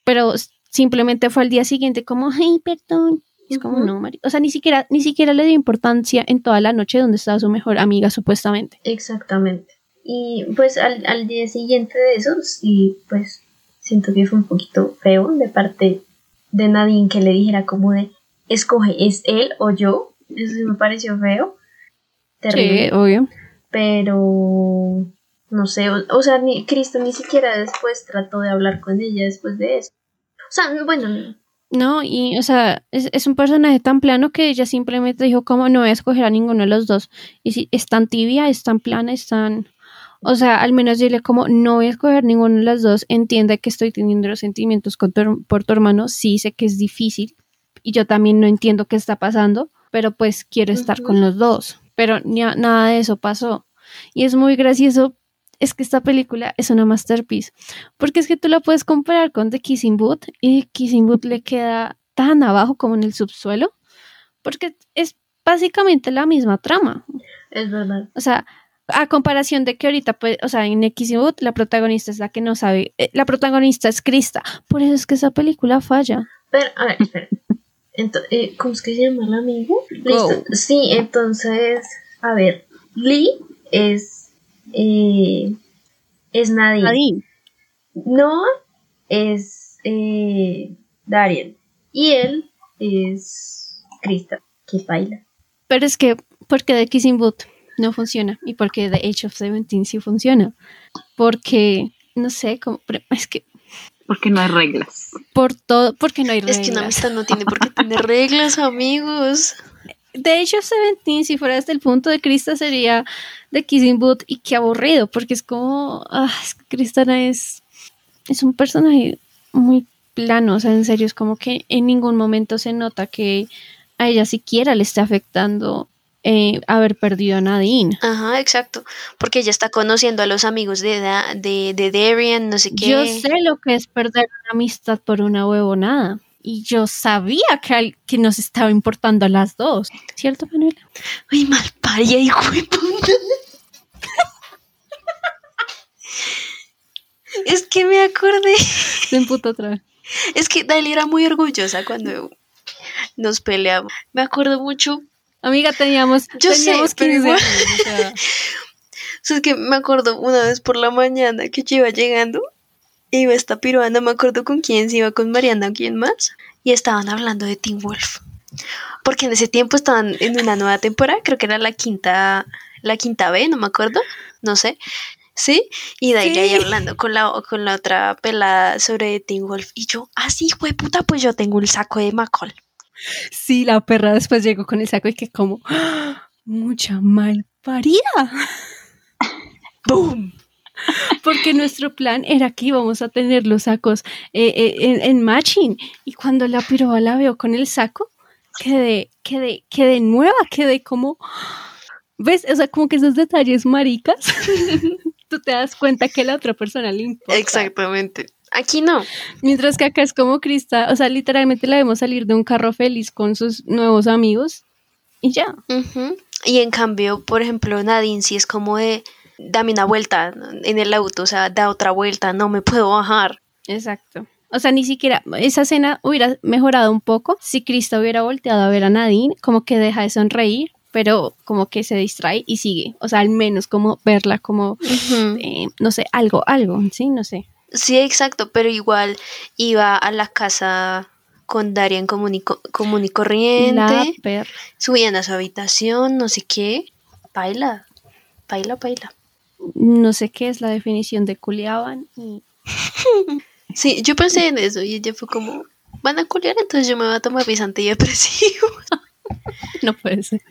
Pero simplemente fue al día siguiente como, ay, perdón. Y es como, no, Mari. O sea, ni siquiera, ni siquiera le dio importancia en toda la noche donde estaba su mejor amiga, supuestamente. Exactamente. Y pues al, al día siguiente de eso, sí, pues siento que fue un poquito feo de parte de Nadine que le dijera como de, escoge, ¿es él o yo? Eso sí me pareció feo. Terrible. Sí, obvio. pero no sé, o, o sea, ni, Cristo ni siquiera después trató de hablar con ella después de eso. O sea, bueno, No, y, o sea, es, es un personaje tan plano que ella simplemente dijo como, no voy a escoger a ninguno de los dos. Y si es tan tibia, es tan plana, es tan... O sea, al menos dile como, no voy a escoger ninguno de los dos, entiende que estoy teniendo los sentimientos con tu por tu hermano, sí sé que es difícil, y yo también no entiendo qué está pasando, pero pues quiero estar con los dos. Pero ni a- nada de eso pasó. Y es muy gracioso, es que esta película es una masterpiece, porque es que tú la puedes comparar con The Kissing Booth, y Kissing Booth le queda tan abajo como en el subsuelo, porque es básicamente la misma trama. es verdad. O sea, a comparación de que ahorita, pues, o sea, en X Boot la protagonista es la que no sabe, eh, la protagonista es Krista, por eso es que esa película falla. Pero, a ver, espera. (laughs) Ento- eh, ¿Cómo es que se llama el amigo? Listo. Sí, entonces, a ver, Lee es, eh, es Nadine. Nadine. Noah es eh, Darien. Y él es Krista, que baila. Pero es que, porque The Kissing Boot no funciona y porque The Age of Seventeen sí funciona. Porque, no sé, como, es que Porque no hay reglas. por todo, porque no hay Es reglas. que una amistad no tiene por qué tener reglas, amigos. De hecho, Seventeen, si fuera desde el punto de Krista, sería de Kissing Boot y qué aburrido, porque es como, ah, es que es, es un personaje muy plano, o sea, en serio, es como que en ningún momento se nota que a ella siquiera le esté afectando eh, haber perdido a Nadine. Ajá, exacto. Porque ella está conociendo a los amigos de, Da- de, de Darian, no sé qué. Yo sé lo que es perder una amistad por una huevonada. Y yo sabía que, al- que nos estaba importando a las dos. ¿Cierto, Manuela? Uy, mal paria, hijo de puta. Es que me acordé. Se emputó otra vez. Es que Dali era muy orgullosa cuando nos peleamos. Me acuerdo mucho. Amiga, teníamos, Yo sé, teníamos pero 15 igual. años, (laughs) o sea. O sea, es que me acuerdo una vez por la mañana que yo iba llegando, iba esta piruana, me acuerdo con quién, si iba con Mariana o quién más, y estaban hablando de Teen Wolf. Porque en ese tiempo estaban en una nueva temporada, creo que era la quinta, la quinta B, no me acuerdo, no sé. ¿Sí? Y de ahí hablando con la, con la otra pelada sobre Teen Wolf. Y yo, ah, sí, fue puta, pues yo tengo el saco de Macol. Sí, la perra después llegó con el saco y que como ¡ah! mucha mal parida. ¡Boom! (laughs) Porque nuestro plan era que íbamos a tener los sacos eh, eh, en, en matching. Y cuando la piroba la veo con el saco, quedé, quedé, quedé nueva, quedé como. ¿Ves? O sea, como que esos detalles maricas, (laughs) tú te das cuenta que la otra persona le importa. Exactamente. Aquí no. Mientras que acá es como Krista, o sea, literalmente la vemos salir de un carro feliz con sus nuevos amigos y ya. Y en cambio, por ejemplo, Nadine sí es como de, dame una vuelta en el auto, o sea, da otra vuelta, no me puedo bajar. Exacto. O sea, ni siquiera esa escena hubiera mejorado un poco si Krista hubiera volteado a ver a Nadine, como que deja de sonreír pero como que se distrae y sigue. O sea, al menos como verla como, eh, no sé, algo, algo, sí, no sé. Sí, exacto, pero igual iba a la casa con Darian común y, co- común y corriente, subían a su habitación, no sé qué. Baila, baila, baila. No sé qué es la definición de culiaban y (laughs) Sí, yo pensé en eso y ella fue como, van a culiar, entonces yo me voy a tomar mis antidepresivos. (laughs) no puede ser.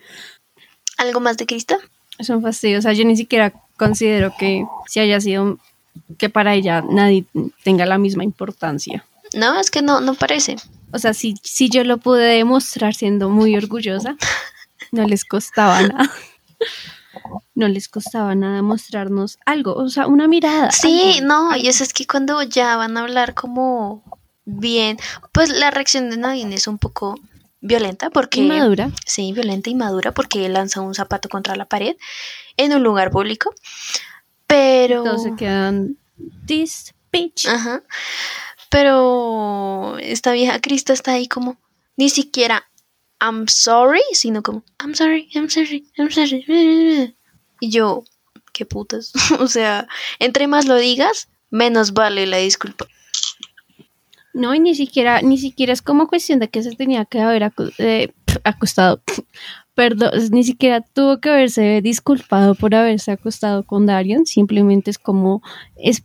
¿Algo más de Crista? Es un fastidio. O sea, yo ni siquiera considero que si haya sido que para ella nadie tenga la misma importancia. No, es que no, no parece. O sea, si, si yo lo pude demostrar siendo muy orgullosa, (laughs) no les costaba nada. No les costaba nada mostrarnos algo, o sea, una mirada. Sí, algo. no, y eso es que cuando ya van a hablar como bien, pues la reacción de Nadine es un poco violenta porque... Inmadura. Sí, violenta y madura porque lanza un zapato contra la pared en un lugar público. Pero... Todos se quedan, this bitch. Ajá. Pero esta vieja Crista está ahí como ni siquiera I'm sorry, sino como I'm sorry, I'm sorry, I'm sorry. Y yo, qué putas. (laughs) o sea, entre más lo digas, menos vale la disculpa. No, y ni siquiera, ni siquiera es como cuestión de que se tenía que haber acu- eh, acostado. Perdón, ni siquiera tuvo que haberse disculpado por haberse acostado con Darian. Simplemente es como es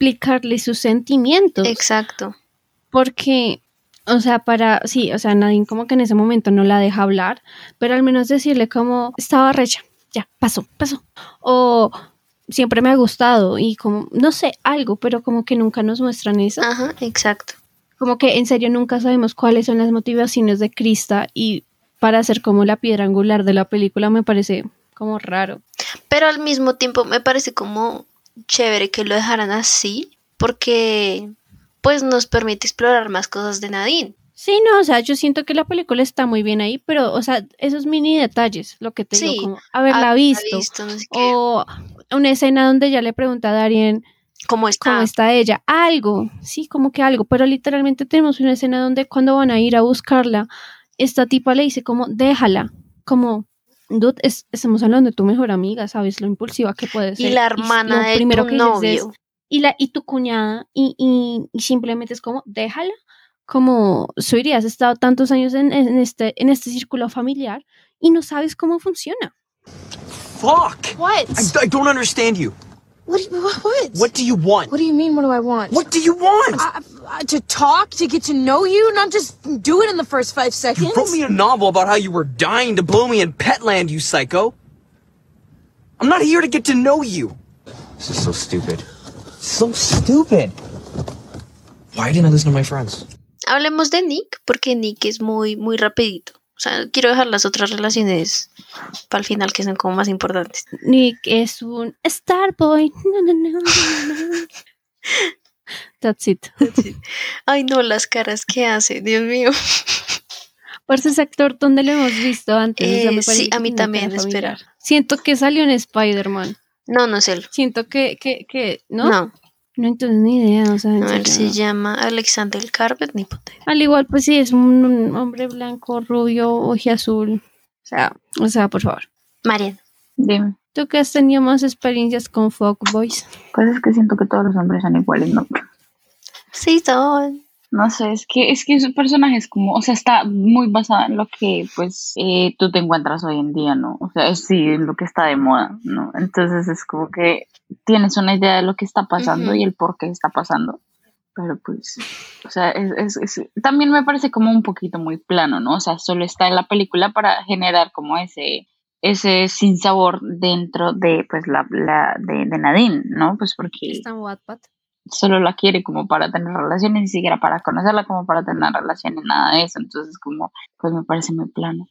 Explicarle sus sentimientos. Exacto. Porque, o sea, para, sí, o sea, Nadine como que en ese momento no la deja hablar, pero al menos decirle como, estaba recha, ya, pasó, pasó. O siempre me ha gustado y como, no sé, algo, pero como que nunca nos muestran eso. Ajá, exacto. Como que en serio nunca sabemos cuáles son las motivaciones de Krista y para ser como la piedra angular de la película me parece como raro. Pero al mismo tiempo me parece como chévere que lo dejaran así porque pues nos permite explorar más cosas de Nadine. Sí, no, o sea, yo siento que la película está muy bien ahí, pero, o sea, esos mini detalles, lo que te Sí, digo, como haberla visto, visto, no sé qué. o una escena donde ella le pregunta a Darien ¿Cómo está? cómo está ella, algo, sí, como que algo, pero literalmente tenemos una escena donde cuando van a ir a buscarla, esta tipa le dice como, déjala, como, dude, es- estamos hablando de tu mejor amiga, ¿sabes? Lo impulsiva que puede ser. Y la hermana de primero tu que es, novio. y, la, y tu cuñada, y, y, y simplemente es como, déjala, como, Suiri, has estado tantos años en, en este, en este círculo familiar y no sabes cómo funciona. Fuck! What? I, I don't understand you. What, what? What? What do you want? What do you mean, what do I want? What do you want? I, I- to talk, to get to know you, not just do it in the first five seconds. You wrote me a novel about how you were dying to blow me in Petland, you psycho. I'm not here to get to know you. This is so stupid. So stupid. Why didn't I listen to my friends? Hablemos de Nick porque Nick es muy muy rapidito. O sea, quiero dejar las otras relaciones para el final que son como más importantes. Nick es un Starboy. No, no, no, no, no. That's it. Ay, no, las caras que hace, Dios mío. Por ese actor donde lo hemos visto antes. o sea, Eh, me sí, a mí también, cara familiar. espera. Siento que salió en Spider-Man. No, no es él. Siento que, que, que, ¿no? No, No, entonces ni idea, o sea, él serio. se llama Alexander Carpet, ni puta. Al igual, pues sí, es un, un hombre blanco, rubio, ojiazul. O sea, o sea, por favor. Mariana. Dime. Tú que has tenido más experiencias con fuckboys. Pues es que siento que todos los hombres son iguales, ¿no? Sí, son. No sé, es que, es que ese personaje es como, o sea, está muy basado en lo que, pues, eh, tú te encuentras hoy en día, ¿no? O sea, sí, en lo que está de moda, ¿no? Entonces es como que tienes una idea de lo que está pasando y el por qué está pasando. Pero pues, o sea, es, es- es- también me parece como un poquito muy plano, ¿no? O sea, solo está en la película para generar como ese, ese sinsabor dentro de, pues, la, la de, de Nadine, ¿no? Pues porque Está en Wattpad. Solo la quiere como para tener relaciones, ni siquiera para conocerla, como para tener relaciones, nada de eso. Entonces, como, pues me parece muy plano.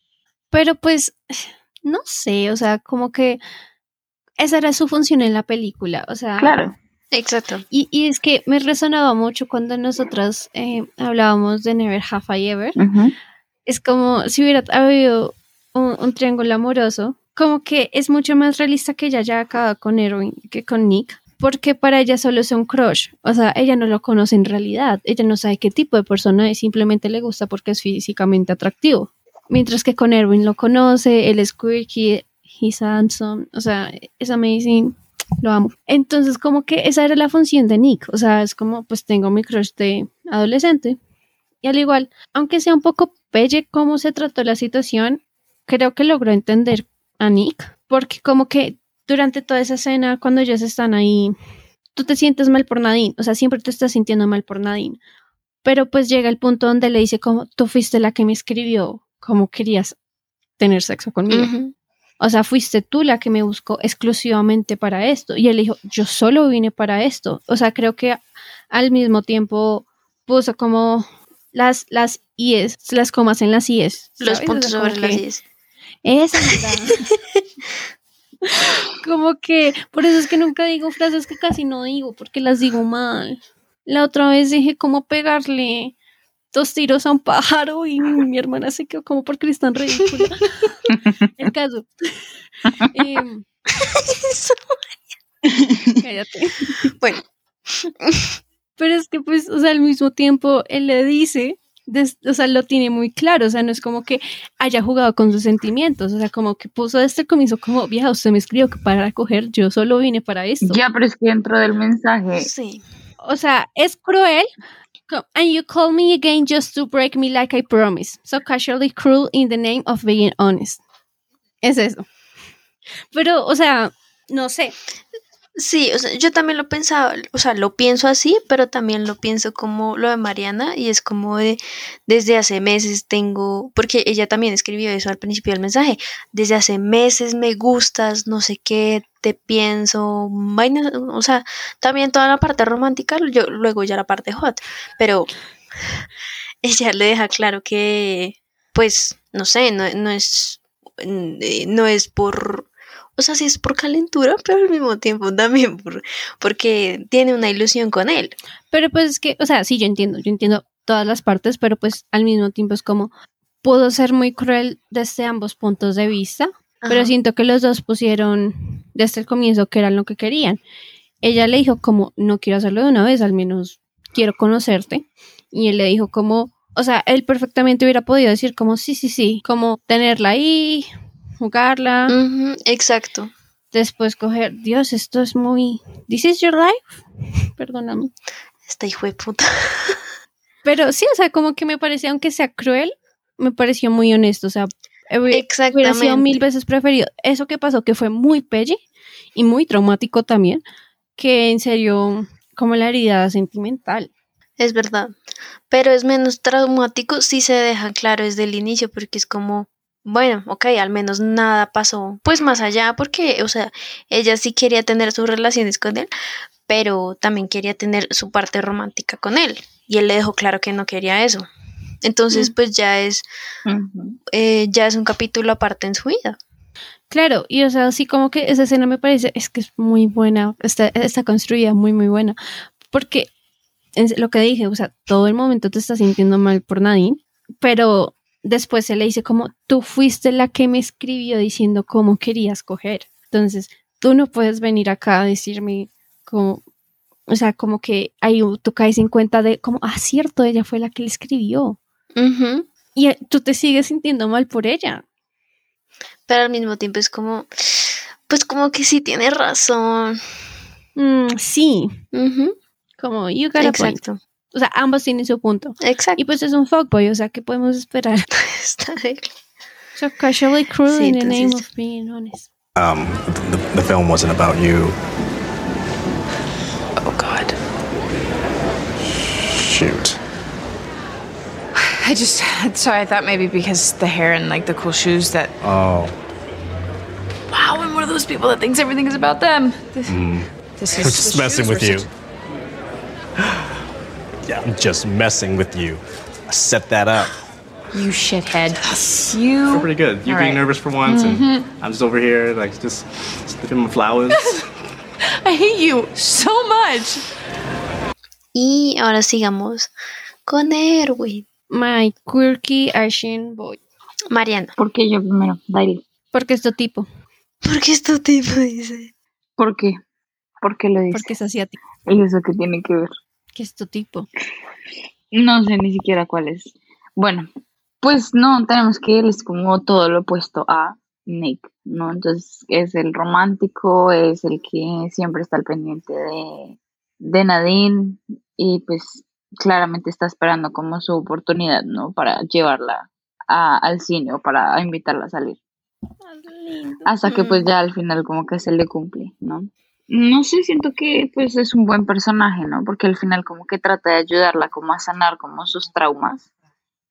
Pero pues, (sighs) no sé, o sea, como que esa era su función en la película, o sea... Claro. Exacto. Y, y es que me resonaba mucho cuando nosotras eh, hablábamos de Never Have I Ever. Es como si hubiera habido un, un triángulo amoroso, como que es mucho más realista que ella ya acaba con Erwin que con Nick, porque para ella solo es un crush, o sea, ella no lo conoce en realidad, ella no sabe qué tipo de persona es, simplemente le gusta porque es físicamente atractivo. Mientras que con Erwin lo conoce, él es quirky, he's handsome, o sea, es amazing, lo amo. Entonces, como que esa era la función de Nick, o sea, es como, pues tengo mi crush de adolescente. Y al igual, aunque sea un poco pelle cómo se trató la situación, creo que logró entender a Nick, porque como que durante toda esa escena, cuando ellos están ahí, tú te sientes mal por Nadine, o sea, siempre te estás sintiendo mal por Nadine. Pero pues llega el punto donde le dice como, tú fuiste la que me escribió, como querías tener sexo conmigo. O sea, fuiste tú la que me buscó exclusivamente para esto. Y él dijo, yo solo vine para esto. O sea, creo que al mismo tiempo puso como las, las IES, las comas en las IES. Los ¿sabes? O puntos sea, sobre las IES. Esa es (laughs) (laughs) como que, por eso es que nunca digo frases que casi no digo, porque las digo mal. La otra vez dije cómo pegarle dos tiros a un pájaro y mi hermana se quedó como porque eres tan ridícula. (laughs) El caso. (laughs) Em, cállate. Bueno. Pero es que, pues, o sea, al mismo tiempo él le dice, des- o sea, lo tiene muy claro, o sea, no es como que haya jugado con sus sentimientos, o sea, como que puso el comienzo como, vieja, usted me escribió que para coger, yo solo vine para esto. Ya, pero es que dentro del mensaje. Sí. O sea, es cruel. And you call me again just to break me like I promised. So casually cruel in the name of being honest. Es eso. Pero, o sea, no sé. Sí, o sea, yo también lo pensaba, o sea, lo pienso así, pero también lo pienso como lo de Mariana y es como de desde hace meses tengo, porque ella también escribió eso al principio del mensaje, desde hace meses me gustas, no sé qué, te pienso, vaina, o sea, también toda la parte romántica, yo luego ya la parte hot, pero (laughs) ella le deja claro que, pues, no sé, no, no es, eh, no es por o sea, sí es por calentura, (laughs) pero al mismo tiempo también por, porque tiene una ilusión con él. Pero pues es que, o sea, sí, yo entiendo, yo entiendo todas las partes, pero pues al mismo tiempo es como, puedo ser muy cruel desde ambos puntos de vista, pero siento que los dos pusieron desde el comienzo que eran lo que querían. Ella le dijo como, no quiero hacerlo de una vez, al menos quiero conocerte. Y él le dijo como, o sea, él perfectamente hubiera podido decir como, sí, sí, sí, como tenerla ahí, jugarla. Exacto. Después coger, Dios, esto es muy... ¿This is your life? Perdóname. Esta hijo de puta. (laughs) Pero sí, o sea, como que me pareció, aunque sea cruel, me pareció muy honesto. O sea, hubi- hubiera sido mil veces preferido eso que pasó, que fue muy pelle y muy traumático también, que en serio, como la herida sentimental. Es verdad. Pero es menos traumático si se deja claro desde el inicio, porque es como, bueno, ok, al menos nada pasó. Pues más allá, porque, o sea, ella sí quería tener sus relaciones con él, pero también quería tener su parte romántica con él. Y él le dejó claro que no quería eso. Entonces, pues ya es, eh, ya es un capítulo aparte en su vida. Claro, y o sea, así como que esa escena me parece, es que es muy buena, está, está construida muy, muy buena, porque es lo que dije, o sea, todo el momento te estás sintiendo mal por Nadine, pero después se le dice como, tú fuiste la que me escribió diciendo cómo querías coger, entonces tú no puedes venir acá a decirme como, o sea, como que ahí tú caes en cuenta de como, ah, cierto, ella fue la que le escribió, y eh, tú te sigues sintiendo mal por ella. Pero al mismo tiempo es como, pues como que sí tiene razón. Mm, sí, como, you got a point. Exacto. O sea, ambos tienen su punto. Exacto. Y pues es un fuckboy, o sea, ¿qué podemos esperar? (laughs) Está bien. So casually cruel Sí, in the name of being honest. Um, the, the film wasn't about you. Oh, God. Shoot. I just, sorry, I thought maybe because the hair and like the cool shoes that. Oh. Wow, I'm one of those people that thinks everything is about them. This, Mm. this I'm (laughs) is just messing with were you. (laughs) such- Yeah, I'm just messing with you. I set that up. You shithead. You. We're pretty good. You All being right. nervous for once, Mhm. and I'm just over here, like, just sniffing my flowers. (laughs) I hate you so much. Y ahora sigamos con Erwin. My quirky Asian boy. Mariana. ¿Por qué yo primero? Dairi. Porque es tu tipo. ¿Por qué este tipo dice? ¿Por qué? ¿Por qué lo dice? Porque es asiático. ¿Y eso qué tiene que ver? Que es tu tipo. No sé ni siquiera cuál es. Bueno, pues no, tenemos que él es como todo lo opuesto a Nick, ¿no? Entonces es el romántico, es el que siempre está al pendiente de, de Nadine y pues claramente está esperando como su oportunidad, ¿no? Para llevarla a- al cine o para invitarla a salir. Hasta que pues ya al final como que se le cumple, ¿no? No sé, siento que pues es un buen personaje, ¿no? Porque al final como que trata de ayudarla como a sanar como sus traumas.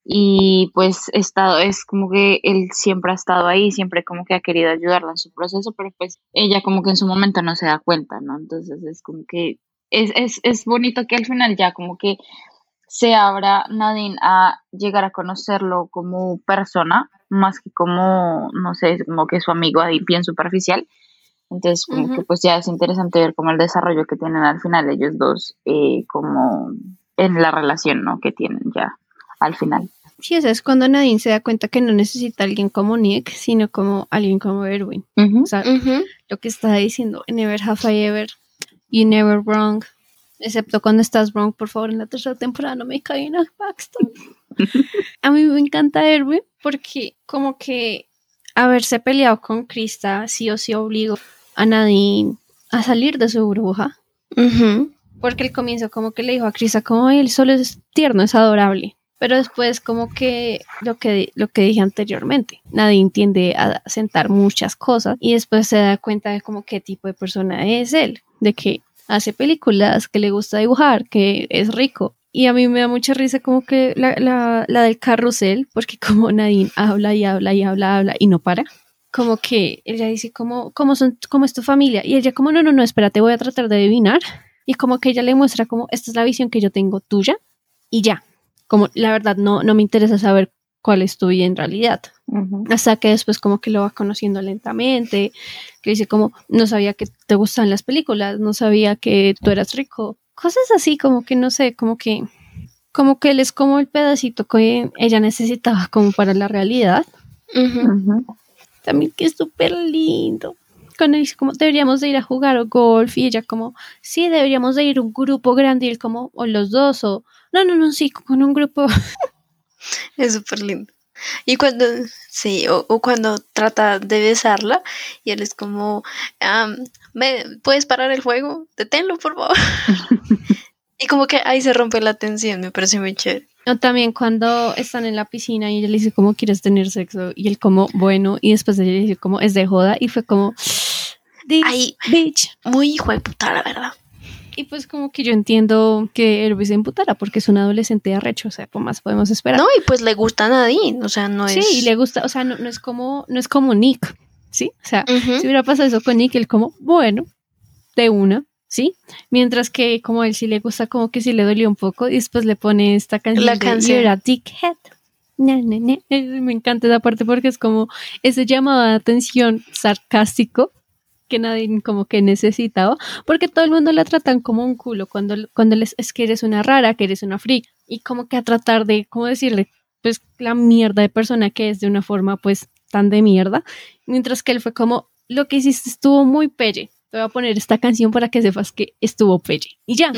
Y pues estado, es como que él siempre ha estado ahí, siempre como que ha querido ayudarla en su proceso, pero pues ella como que en su momento no se da cuenta, ¿no? Entonces es como que es, es, es bonito que al final ya como que se abra Nadine a llegar a conocerlo como persona, más que como, no sé, como que su amigo ahí bien superficial. Entonces, como que pues ya es interesante ver como el desarrollo que tienen al final ellos dos, eh, como en la relación, ¿no? Que tienen ya al final. Sí, o sea, es cuando Nadine se da cuenta que no necesita a alguien como Nick, sino como alguien como Erwin. O sea, lo que está diciendo, never have I ever, you never wrong. Excepto cuando estás wrong, por favor, en la tercera temporada no me caen al backstop. (laughs) a mí me encanta Erwin porque como que haberse peleado con Krista sí o sí obligó a Nadine a salir de su burbuja. Porque al comienzo como que le dijo a Krista como "Ay, él solo es tierno, es adorable. Pero después como que lo que lo que dije anteriormente, Nadine tiende a sentar muchas cosas y después se da cuenta de como qué tipo de persona es él, de que hace películas, que le gusta dibujar, que es rico. Y a mí me da mucha risa como que la, la, la del carrusel, porque (laughs) como Nadine habla y habla y habla, habla y no para. Como que ella dice, ¿cómo, cómo, son, ¿cómo es tu familia? Y ella como, no, no, no, espérate, voy a tratar de adivinar. Y como que ella le muestra como, esta es la visión que yo tengo tuya y ya. Como la verdad no, no me interesa saber cuál es tu vida en realidad. Hasta que después como que lo va conociendo lentamente, que dice como, no sabía que te gustan las películas, no sabía que tú eras rico. Cosas así como que no sé, como que, como que él es como el pedacito que ella necesitaba como para la realidad. También que es súper lindo. Cuando dice como deberíamos de ir a jugar golf y ella como, sí, deberíamos de ir un grupo grande y él como, o los dos, o no, no, no, sí, con un grupo. (laughs) Es súper lindo. Y cuando, sí, o, o cuando trata de besarla y él es como, "Am, ¿me puedes parar el juego? Deténlo, por favor. (laughs) y como que ahí se rompe la tensión, me parece muy chévere. O también cuando están en la piscina y ella le dice como quieres tener sexo y él como bueno y después ella le dice como es de joda y fue como Ahí, bitch. Muy hijo de puta, la verdad. Y pues como que yo entiendo que Elvis se emputara porque es un adolescente arrecho, o sea, ¿qué más podemos esperar? No, y pues le gusta a Nadine, o sea, no Sí, es... y le gusta, o sea, no, no es como no es como Nick, ¿sí? O sea, si hubiera pasado eso con Nick, él como, bueno, de una, ¿sí? Mientras que como a él sí le gusta, como que sí le dolió un poco y después le pone esta canción La de canción. You're a dickhead. Na, na, na. Me encanta esa parte porque es como ese llamado de atención sarcástico que nadie como que necesitaba, porque todo el mundo la tratan como un culo cuando, cuando les es que eres una rara, que eres una freak, y como que a tratar de, ¿cómo decirle? Pues la mierda de persona que es de una forma pues tan de mierda, mientras que él fue como, lo que hiciste estuvo muy pelle, te voy a poner esta canción para que sepas que estuvo pelle, y ya.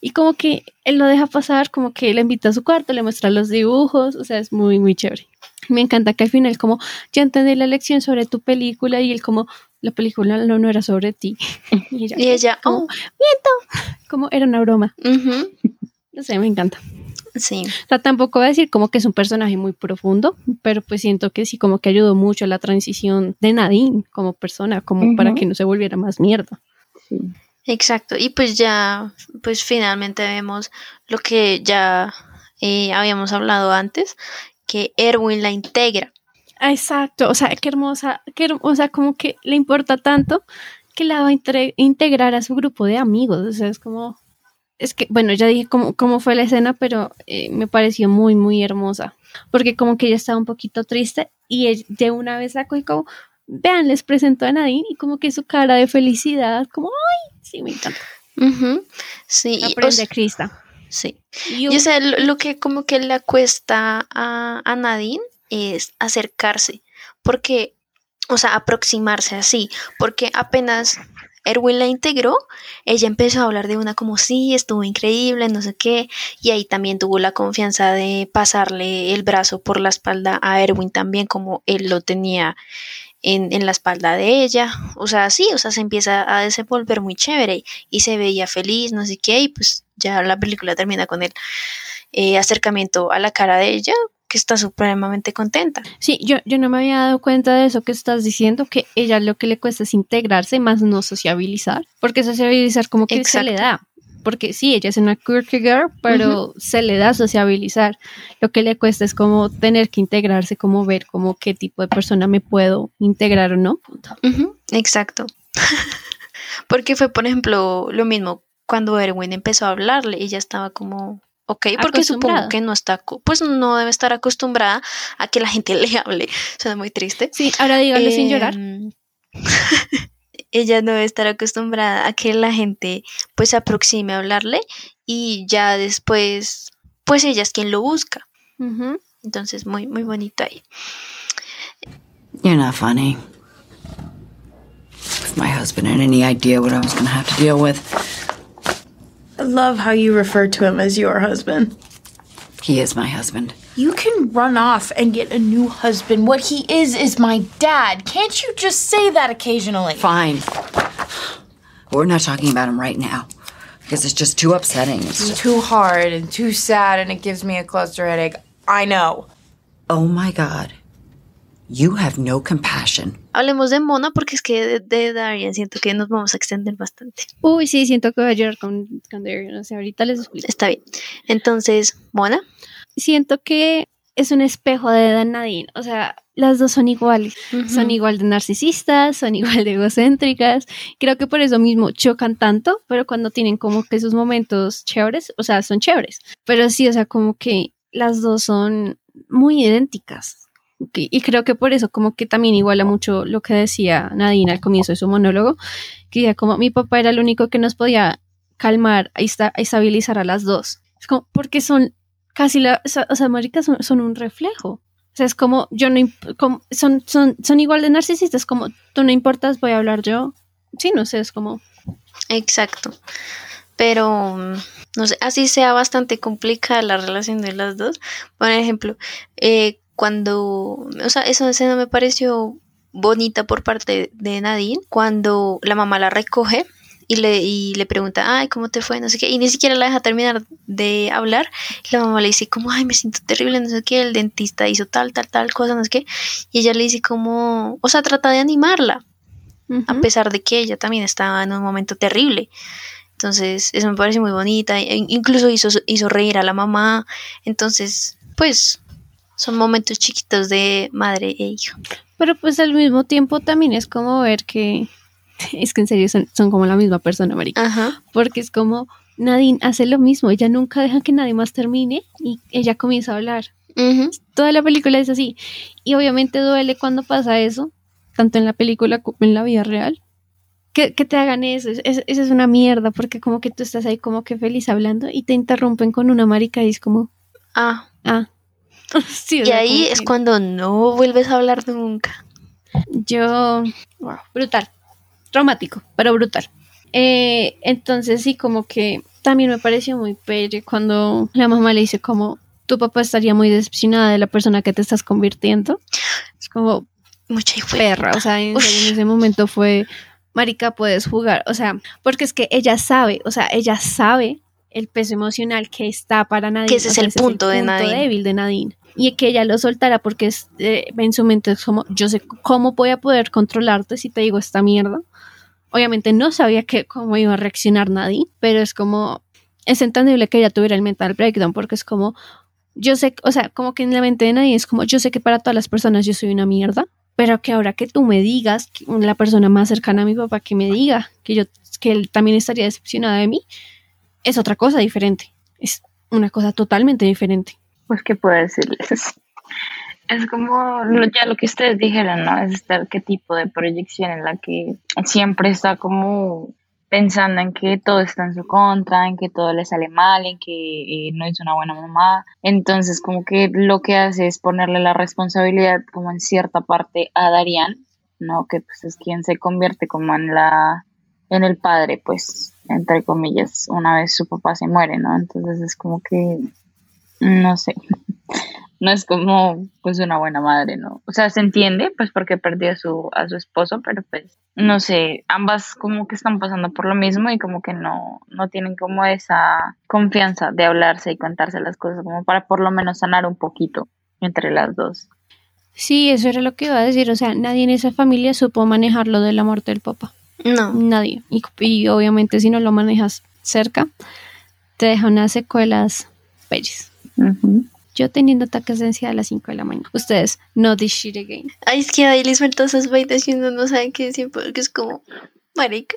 Y como que él lo deja pasar, como que le invita a su cuarto, le muestra los dibujos, o sea, es muy, muy chévere. Me encanta que al final como, ya entendí la lección sobre tu película y él como, la película no, no era sobre ti. (laughs) Y ella, Y ella, como, oh. miento, como era una broma. No sé, me encanta. Sí. O sea, tampoco voy a decir como que es un personaje muy profundo, pero pues siento que sí, como que ayudó mucho a la transición de Nadine como persona, como para que no se volviera más mierda. Exacto, y pues ya, pues finalmente vemos lo que ya eh, habíamos hablado antes, que Erwin la integra. Ah, Exacto, o sea, qué hermosa, qué hermosa, como que le importa tanto que la va a integrar a su grupo de amigos, o sea, es como, es que, bueno, ya dije cómo, cómo fue la escena, pero eh, me pareció muy, muy hermosa, porque como que ella estaba un poquito triste y de una vez sacó y como, vean, les presento a Nadine y como que su cara de felicidad, como, ay, sí, me encanta. Ujú, Sí, y, o Aprende sea, Krista. sí. Y o sea, lo, lo que como que le cuesta a, a Nadine es acercarse, porque, o sea, aproximarse así, porque apenas Erwin la integró, ella empezó a hablar de una como sí, estuvo increíble, no sé qué, y ahí también tuvo la confianza de pasarle el brazo por la espalda a Erwin también, como él lo tenía en, en la espalda de ella, o sea, sí, o sea, se empieza a desenvolver muy chévere y se veía feliz, no sé qué, y pues ya la película termina con el eh, acercamiento a la cara de ella, que está supremamente contenta. Sí, yo, yo no me había dado cuenta de eso que estás diciendo, que ella lo que le cuesta es integrarse, más no sociabilizar, porque sociabilizar como que se le da, porque sí, ella es una quirky girl, pero se le da sociabilizar. Lo que le cuesta es como tener que integrarse, como ver como qué tipo de persona me puedo integrar o no. Exacto. (laughs) porque fue, por ejemplo, lo mismo cuando Erwin empezó a hablarle, ella estaba como, ok, porque supongo que no está, pues no debe estar acostumbrada a que la gente (laughs) le hable. Suena muy triste. Sí, ahora dígalo sin llorar. Em, (laughs) ella no debe estar acostumbrada a que la gente pues se aproxime a hablarle y ya después pues ella es quien lo busca. Entonces muy muy bonito ahí. You're not funny. If my husband had any idea what I was gonna have to deal with, I love how you refer to him as your husband. he is my husband. You can run off and get a new husband. What he is is my dad. Can't you just say that occasionally? Fine. We're not talking about him right now because it's just too upsetting. It's just, too hard and too sad, and it gives me a cluster headache. I know. oh my God. You have no compassion. Hablemos de Mona porque es que de, de Darian siento que nos vamos a extender bastante. Uy, sí, siento que voy a llorar con, con Darian, no sé, ahorita les explico. Está bien. Entonces, Mona, siento que es un espejo de Dan Nadine. O sea, las dos son iguales. Son igual de narcisistas, son igual de egocéntricas. Creo que por eso mismo chocan tanto, pero cuando tienen como que sus momentos chéveres, o sea, son chéveres. Pero sí, o sea, como que las dos son muy idénticas. Y creo que por eso como que también iguala mucho lo que decía Nadine al comienzo de su monólogo, que decía como mi papá era el único que nos podía calmar y esta- y estabilizar a las dos. Es como, porque son casi la, o sea, maricas son, un reflejo. O sea, es como, yo no, como- son, son, son igual de narcisistas, como, tú no importas, voy a hablar yo. Sí, no sé, es como, exacto. Pero mm, no sé, así sea bastante complicada la relación de las dos. Por ejemplo, eh, cuando, o sea, esa escena me pareció bonita por parte de Nadine, cuando la mamá la recoge y le, y le pregunta, ay, ¿cómo te fue? No sé qué, y ni siquiera la deja terminar de hablar. La mamá le dice como, ay, me siento terrible, no sé qué, el dentista hizo tal, tal, tal cosa, no sé qué. Y ella le dice como, o sea, trata de animarla, a pesar de que ella también estaba en un momento terrible. Entonces, eso me parece muy bonita. e- Incluso hizo, hizo reír a la mamá. Entonces, pues, son momentos chiquitos de madre e hijo. pero pues al mismo tiempo también es como ver que, (laughs) es que en serio son, son como la misma persona, marica. Ajá. Porque es como, Nadine hace lo mismo, ella nunca deja que nadie más termine y ella comienza a hablar. Toda la película es así. Y obviamente duele cuando pasa eso, tanto en la película como en la vida real. Que, que te hagan eso, es, es- eso es una mierda, porque como que tú estás ahí como que feliz hablando y te interrumpen con una marica y es como, Ah. ah. (laughs) Sí, y ahí es cuando no vuelves a hablar nunca. Yo, wow, brutal, traumático, pero brutal. Eh, entonces sí, como que también me pareció muy pelle cuando la mamá le dice como, tu papá estaría muy decepcionada de la persona que te estás convirtiendo. Es como, mucha perra, o sea, en ese momento fue, marica, puedes jugar, o sea, porque es que ella sabe, o sea, ella sabe el peso emocional que está para Nadine. Que ese es el punto de Nadine. débil de Nadine. Y que ella lo soltara porque es, eh, en su mente es como, yo sé cómo voy a poder controlarte si te digo esta mierda. Obviamente no sabía que, cómo iba a reaccionar Nadine, pero es como, es entendible que ella tuviera el mental breakdown porque es como, yo sé, o sea, como que en la mente de Nadine es como, yo sé que para todas las personas yo soy una mierda, pero que ahora que tú me digas, la persona más cercana a mi papá que me diga que yo, que él también estaría decepcionada de mí, es otra cosa diferente. Es una cosa totalmente diferente. Pues, ¿qué puedo decirles? (laughs) Es como ya lo que ustedes dijeron, ¿no? Es qué tipo de proyección en la que siempre está como pensando en que todo está en su contra, en que todo le sale mal, en que eh, no es una buena mamá. Entonces, como que lo que hace es ponerle la responsabilidad como en cierta parte a Darían, ¿no? Que pues es quien se convierte como en la en el padre, pues, entre comillas, una vez su papá se muere, ¿no? Entonces es como que no sé, (laughs) no es como pues una buena madre, ¿no? O sea, se entiende pues porque perdió a su, a su esposo, pero pues no sé, ambas como que están pasando por lo mismo y como que no, no tienen como esa confianza de hablarse y contarse las cosas como para por lo menos sanar un poquito entre las dos. Sí, eso era lo que iba a decir. O sea, nadie en esa familia supo manejar lo de la muerte del papá. No. Nadie. Y, y obviamente si no lo manejas cerca, te deja unas secuelas bellas. Yo teniendo ataques de ansiedad a las 5 de la mañana. Ustedes, no this shit again. Ay, es que ahí les suelta esas vainas y uno no sabe qué decir porque es como, marica.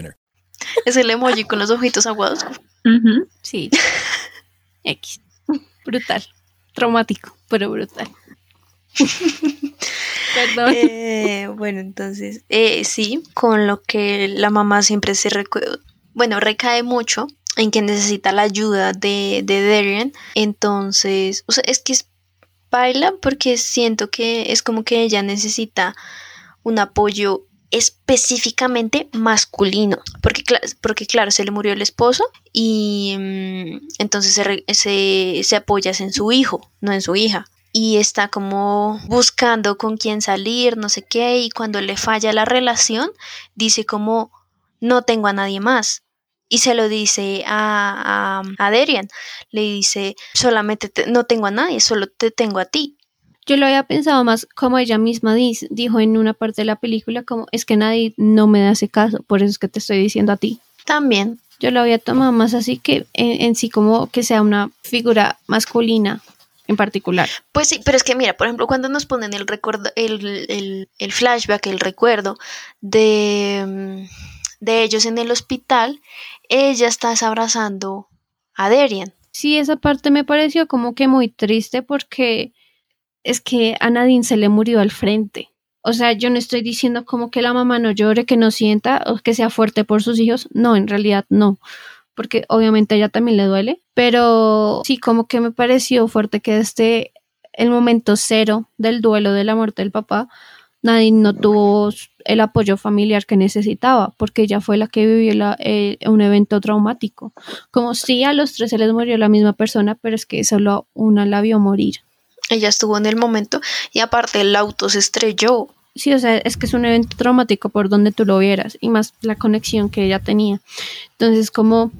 Es el emoji con los ojitos aguados. Sí. X. Brutal. Traumático, pero brutal. (laughs) Perdón. Eh, bueno, entonces, eh, sí, con lo que la mamá siempre se recuerda, bueno, recae mucho en que necesita la ayuda de, de Darian. Entonces, o sea, es que es baila porque siento que es como que ella necesita un apoyo específicamente masculino, porque, porque claro, se le murió el esposo y mm, entonces se, se, apoya en su hijo, no en su hija. Y está como buscando con quién salir, no sé qué, y cuando le falla la relación, dice como, no tengo a nadie más. Y se lo dice a, a, a le dice, solamente te- no tengo a nadie, solo te tengo a ti. Yo lo había pensado más como ella misma dice- dijo en una parte de la película, como es que nadie no me hace caso, por eso es que te estoy diciendo a ti. También. Yo lo había tomado más así que en, en sí como que sea una figura masculina en particular. Pues sí, pero es que mira, por ejemplo, cuando nos ponen el recuerdo, el, el, el flashback, el recuerdo de, mm, de ellos en el hospital, ella está abrazando a Darian. Sí, esa parte me pareció como que muy triste porque es que a Nadine se le murió al frente. O sea, yo no estoy diciendo como que la mamá no llore, que no sienta o que sea fuerte por sus hijos. No, en realidad no. Porque obviamente a ella también le duele. Pero sí, como que me pareció fuerte que desde el momento cero del duelo de la muerte del papá, Nadine no tuvo el apoyo familiar que necesitaba, porque ella fue la que vivió eh, un evento traumático. Como si a los tres se les murió la misma persona, pero es que solo una la vio morir. Ella estuvo en el momento y aparte el auto se estrelló. Sí, o sea, es que es un evento traumático por donde tú lo vieras y más la conexión que ella tenía. Entonces, como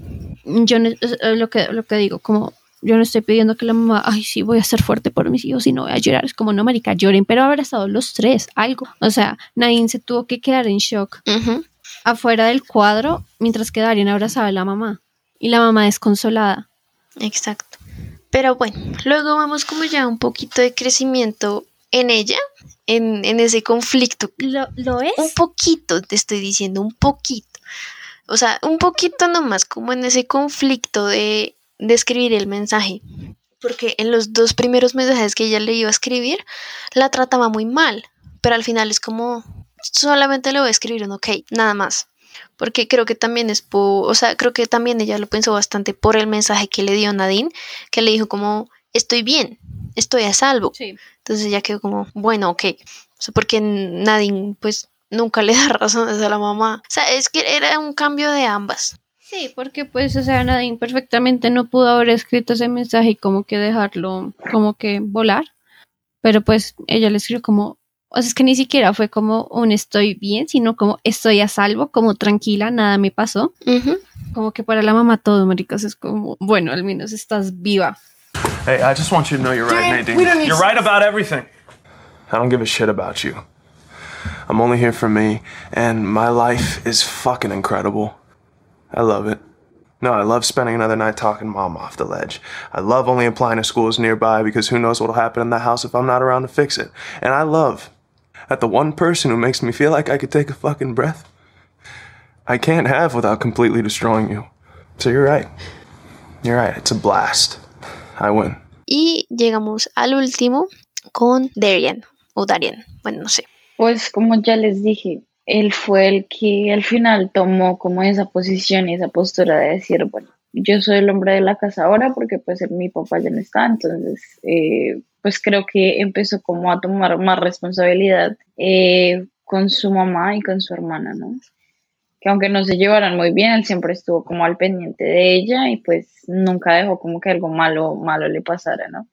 yo no- es, lo que lo que digo, como yo no estoy pidiendo que la mamá, ay, sí, voy a ser fuerte por mis hijos y no voy a llorar. Es como, no, marica, lloren, pero abrazados los tres, algo. O sea, Nadine se tuvo que quedar en shock afuera del cuadro mientras que Darien abrazaba a la mamá. Y la mamá desconsolada. Exacto. Pero bueno, luego vamos como ya un poquito de crecimiento en ella, en, en ese conflicto. ¿Lo, ¿Lo es? Un poquito, te estoy diciendo, un poquito. O sea, un poquito nomás, como en ese conflicto de, de escribir el mensaje. Porque en los dos primeros mensajes que ella le iba a escribir, la trataba muy mal. Pero al final es como, solamente le voy a escribir un ok, nada más. Porque creo que también es por, o sea, creo que también ella lo pensó bastante por el mensaje que le dio Nadine, que le dijo como, estoy bien, estoy a salvo. Entonces ella quedó como, bueno, ok. O sea, porque Nadine, pues, nunca le da (laughs) razones a la mamá. O sea, es que era un cambio de ambas. Sí, porque pues, o sea, Nadine perfectamente no pudo haber escrito ese mensaje y como que dejarlo, como que volar. Pero pues ella le escribió como, o sea, es que ni siquiera fue como un estoy bien, sino como estoy a salvo, como tranquila, nada me pasó. Como que para la mamá todo, maricas, es como, bueno, al menos estás viva. Hey, I just want you to know you're right, Nadine. need You're right about everything. I don't give a shit about you. I'm only here for me, and my life is fucking incredible. I love it. No, I love spending another night talking mom off the ledge. I love only applying to schools nearby because who knows what'll happen in the house if I'm not around to fix it. And I love that the one person who makes me feel like I could take a fucking breath, I can't have without completely destroying you. So you're right. You're right. It's a blast. I win. Y llegamos al último con Darian, o Darian, bueno, no sé. Pues como ya les dije, él fue el que al final tomó como esa posición y esa postura de decir, bueno, yo soy el hombre de la casa ahora porque pues mi papá ya no está, entonces eh, pues creo que empezó como a tomar más responsabilidad eh, con su mamá y con su hermana, ¿no? Que aunque no se llevaran muy bien, él siempre estuvo como al pendiente de ella y pues nunca dejó como que algo malo, malo le pasara, ¿no?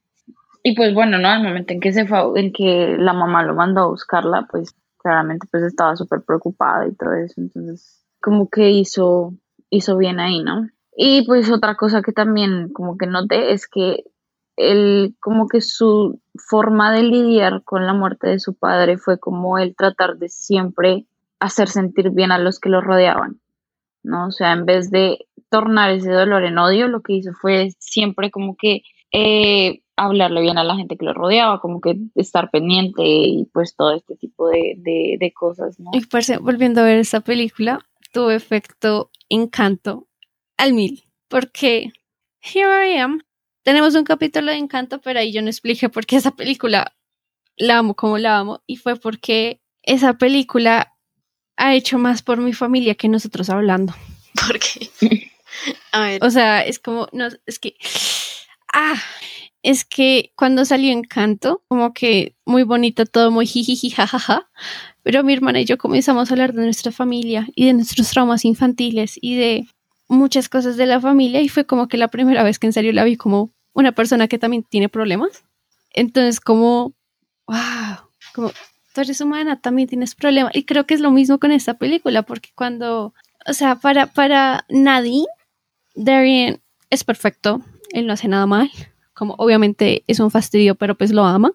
Y pues bueno, ¿no? Al momento en que se fue, en que la mamá lo mandó a buscarla, pues claramente pues estaba súper preocupada y todo eso, entonces como que hizo, hizo bien ahí, ¿no? Y pues otra cosa que también como que noté es que él, como que su forma de lidiar con la muerte de su padre fue como el tratar de siempre hacer sentir bien a los que lo rodeaban, ¿no? O sea, en vez de tornar ese dolor en odio, lo que hizo fue siempre como que eh, hablarle bien a la gente que lo rodeaba, como que estar pendiente y pues todo este tipo de, de, cosas, ¿no? Y parce, volviendo a ver esta película, tuvo efecto encanto al mil. Porque here I am. Tenemos un capítulo de encanto, pero ahí yo no expliqué por qué esa película la amo como la amo. Y fue porque esa película ha hecho más por mi familia que nosotros hablando. (laughs) ¿Por qué? (laughs) A ver. O sea, es como, no, es que, ah, es que cuando salió Encanto, como que muy bonito todo, muy jijiji, jajaja, pero mi hermana y yo comenzamos a hablar de nuestra familia y de nuestros traumas infantiles y de muchas cosas de la familia y fue como que la primera vez que en serio la vi como una persona que también tiene problemas. Entonces, como, wow, como tú eres humana, también tienes problemas. Y creo que es lo mismo con esta película, porque cuando, o sea, para, para Nadine, Darian es perfecto, él no hace nada mal, como obviamente es un fastidio, pero pues lo ama,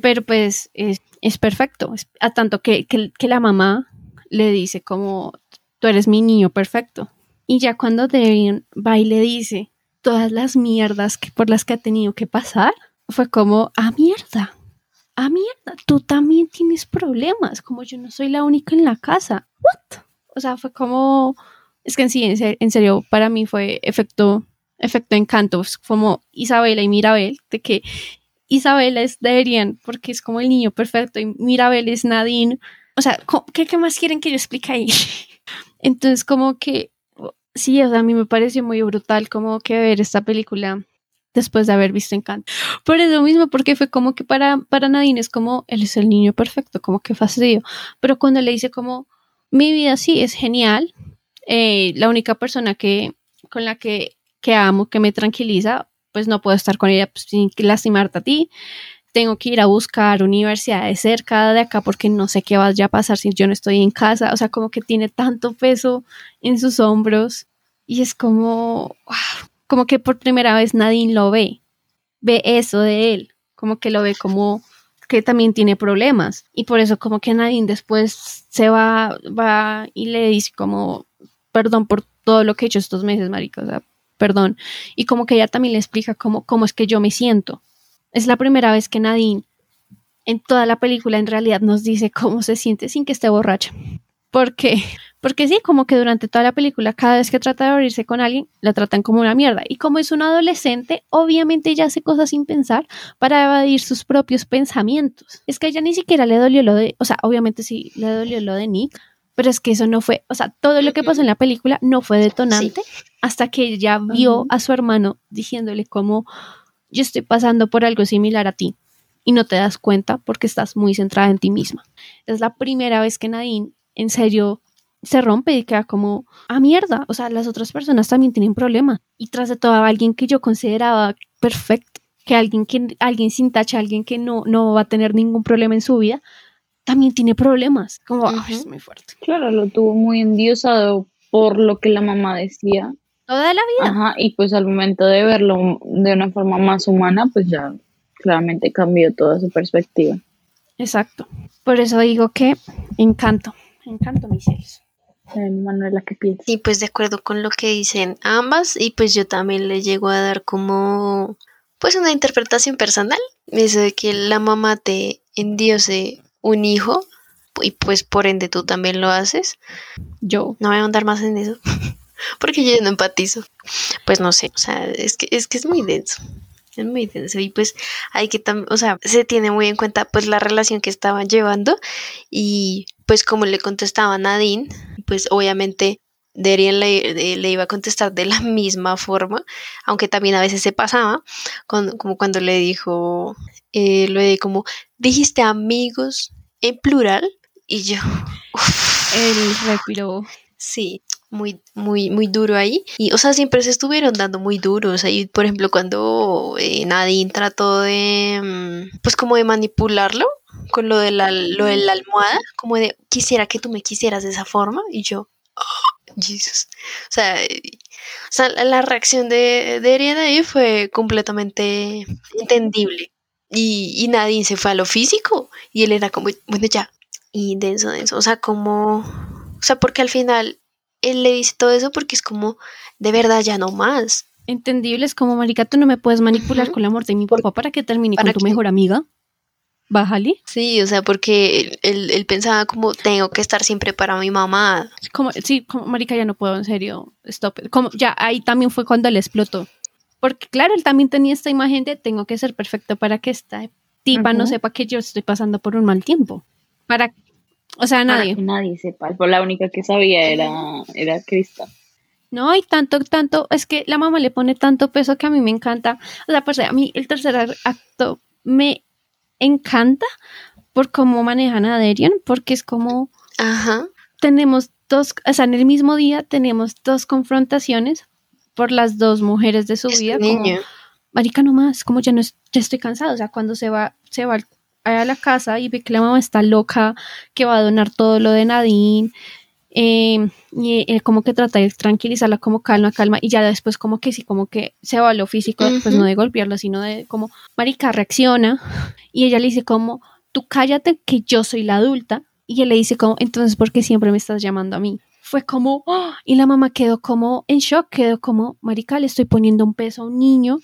pero pues es, es perfecto, es- a tanto que, que, que la mamá le dice como, tú eres mi niño perfecto. Y ya cuando Darian va y le dice todas las mierdas que, por las que ha tenido que pasar, fue como, ah, mierda, ah, mierda, tú también tienes problemas, como yo no soy la única en la casa. ¿What? O sea, fue como, es que en sí, en ser- en serio, para mí fue efecto, efecto encanto, como Isabela y Mirabel, de que Isabela es Darian, porque es como el niño perfecto, y Mirabel es Nadine. O sea, ¿qué, qué más quieren que yo explique ahí? (laughs) Entonces, como que, sí, o sea, a mí me pareció muy brutal como que ver esta película después de haber visto Encanto. Por eso mismo, porque fue como que para, para Nadine es como, él es el niño perfecto, como que fastidio. Pero cuando le dice como, mi vida sí es genial, eh, la única persona que, con la que, que amo, que me tranquiliza, pues no puedo estar con ella pues, sin lastimarte a ti. Tengo que ir a buscar universidades cerca de acá porque no sé qué vaya a pasar si yo no estoy en casa. O sea, como que tiene tanto peso en sus hombros y es como, como que por primera vez Nadine lo ve, ve eso de él, como que lo ve como que también tiene problemas y por eso como que Nadine después se va, va y le dice como perdón por todo lo que he hecho estos meses, marica, o sea, perdón. Y como que ella también le explica cómo, cómo es que yo me siento. Es la primera vez que Nadine en toda la película en realidad nos dice cómo se siente sin que esté borracha. ¿Por qué? Porque sí, como que durante toda la película, cada vez que trata de abrirse con alguien, la tratan como una mierda. Y como es una adolescente, obviamente ella hace cosas sin pensar para evadir sus propios pensamientos. Es que a ella ni siquiera le dolió lo de, o sea, obviamente sí le dolió lo de Nick, pero es que eso no fue, o sea, todo lo que pasó en la película no fue detonante hasta que ella vio a su hermano diciéndole como yo estoy pasando por algo similar a ti y no te das cuenta porque estás muy centrada en ti misma. Es la primera vez que Nadine en serio se rompe y queda como, ah, mierda, o sea, las otras personas también tienen problemas. Y tras de todo, alguien que yo consideraba perfecto, que alguien, que, alguien sin tacha, alguien que no, no va a tener ningún problema en su vida, también tiene problemas. Como, ay, es muy fuerte. Claro, lo tuvo muy endiosado por lo que la mamá decía. Toda la vida. Ajá, y pues al momento de verlo de una forma más humana, pues ya claramente cambió toda su perspectiva. Exacto. Por eso digo que encanto, encanto mis hijos. Manuela, ¿qué piensas? Sí, pues de acuerdo con lo que dicen ambas y pues yo también le llego a dar como pues una interpretación personal, eso de que la mamá te endiose un hijo y pues por ende tú también lo haces. Yo. No voy a andar más en eso porque yo no empatizo. Pues no sé, o sea, es que es que es muy denso. Es muy denso y pues hay que también, o sea, se tiene muy en cuenta pues la relación que estaban llevando y pues como le contestaba Nadine, pues obviamente Derian le, le, iba a contestar de la misma forma, aunque también a veces se pasaba, como cuando le dijo, eh, lo de como, dijiste amigos en plural, y yo, (laughs) el respiró. Sí, muy, muy, muy duro ahí. Y, o sea, siempre se estuvieron dando muy duros. Ahí, por ejemplo, cuando eh, Nadine trató de, mm, pues como de manipularlo con lo de, la, lo de la almohada, como de, quisiera que tú me quisieras de esa forma. Y yo, oh, Jesus. O sea, o sea, la reacción de, de Ariana ahí fue completamente entendible. Y, y Nadine se fue a lo físico. Y él era como, bueno, ya. Y denso, denso. O sea, como... O sea, porque al final él le dice todo eso porque es como, de verdad, ya no más. Entendible, es como, marica, tú no me puedes manipular con la muerte de mi papá para que termine con tu mejor amiga. Bájale. Sí, o sea, porque él, él, pensaba como, tengo que estar siempre para mi mamá. Como, sí, como, marica, ya no puedo, en serio, stop. Como, ya, ahí también fue cuando él explotó. Porque, claro, él también tenía esta imagen de, tengo que ser perfecto para que esta tipa no sepa que yo estoy pasando por un mal tiempo. Para o sea, nadie. nadie sepa. Pues la única que sabía era, era Krista. No, y tanto, tanto, es que la mamá le pone tanto peso que a mí me encanta. O sea, pues a mí el tercer acto me encanta por cómo manejan a Derian, porque es como. Ajá. Tenemos dos, o sea, en el mismo día tenemos dos confrontaciones por las dos mujeres de su vida. Niño. Como, Marica, no más, como ya no ya estoy cansado. O sea, cuando se va, se va al a la casa y ve que la mamá está loca, que va a donar todo lo de Nadine. Em, y él como que trata de tranquilizarla como calma, calma, y ya después como que sí, como que se va a lo físico, pues no de golpearla, sino de como, marica, reacciona, y ella le dice como, tú cállate que yo soy la adulta, y él le dice como, entonces, ¿por qué siempre me estás llamando a mí? Fue como, ¡ah! y la mamá quedó como en shock, quedó como, marica, le estoy poniendo un peso a un niño,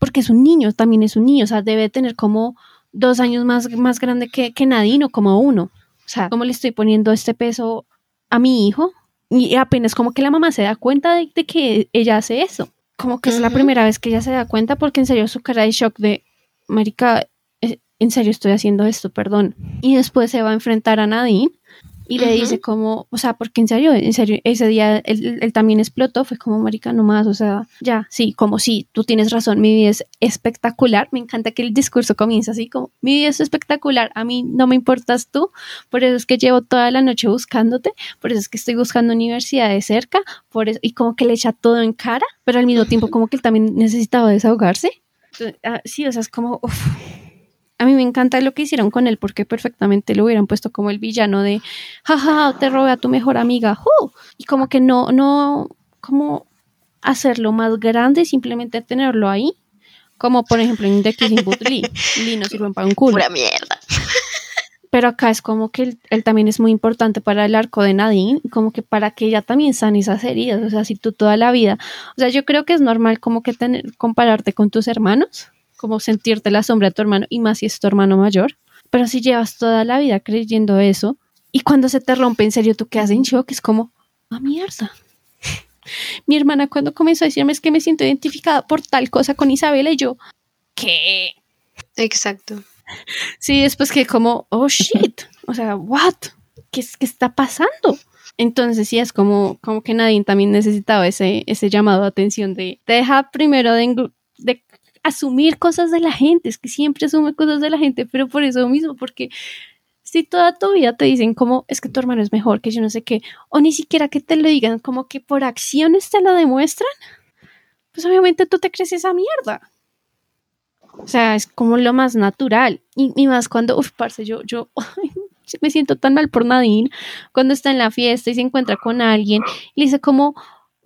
porque es un niño, también es un niño, o sea, debe tener como dos años más, más grande que, que Nadine o como uno. O sea, ¿cómo le estoy poniendo este peso a mi hijo? Y apenas como que la mamá se da cuenta de, que ella hace eso. Como que es la primera vez que ella se da cuenta porque en serio su cara de shock de, marica, eh, en serio estoy haciendo esto, perdón. Y después se va a enfrentar a Nadine y le dice como, o sea, porque en serio, en serio, ese día él, también explotó, fue como, marica, nomás, o sea, ya, sí, como sí, tú tienes razón, mi vida es espectacular, me encanta que el discurso comience así como, mi vida es espectacular, a mí no me importas tú, por eso es que llevo toda la noche buscándote, por eso es que estoy buscando universidad de cerca, por eso, y como que le echa todo en cara, pero al mismo tiempo (laughs) como que él también necesitaba desahogarse. Ah, sí, o sea, es como, uff a mí me encanta lo que hicieron con él porque perfectamente lo hubieran puesto como el villano de, jaja, te robé a tu mejor amiga, y como que no, no, como hacerlo más grande, simplemente tenerlo ahí, como por ejemplo en The Kissing Booth Lee, (laughs) Lee no sirve para un culo. Pura mierda. (laughs) pero acá es como que él, él también es muy importante para el arco de Nadine, y como que para que ella también sane esas heridas, o sea, si tú toda la vida, o sea, yo creo que es normal como que tener, compararte con tus hermanos, como sentirte la sombra de tu hermano, y más si es tu hermano mayor, pero si llevas toda la vida creyendo eso, y cuando se te rompe en serio, tú quedas en shock, es como, ah, mierda. (laughs) Mi hermana cuando comenzó a decirme es que me siento identificada por tal cosa con Isabela y yo, ¿qué? Exacto. Sí, después que como, oh shit, o sea, what? ¿Qué, es- qué está pasando? Entonces sí es como, como que Nadine también necesitaba ese, ese llamado de atención de, de deja primero de asumir cosas de la gente, es que siempre asume cosas de la gente, pero por eso mismo, porque si toda tu vida te dicen como es que tu hermano es mejor, que yo no sé qué, o ni siquiera que te lo digan, como que por acciones te lo demuestran, pues obviamente tú te crees esa mierda. O sea, es como lo más natural. Y, y más cuando, uff, parce, yo, yo (laughs) me siento tan mal por Nadine cuando está en la fiesta y se encuentra con alguien y le dice como,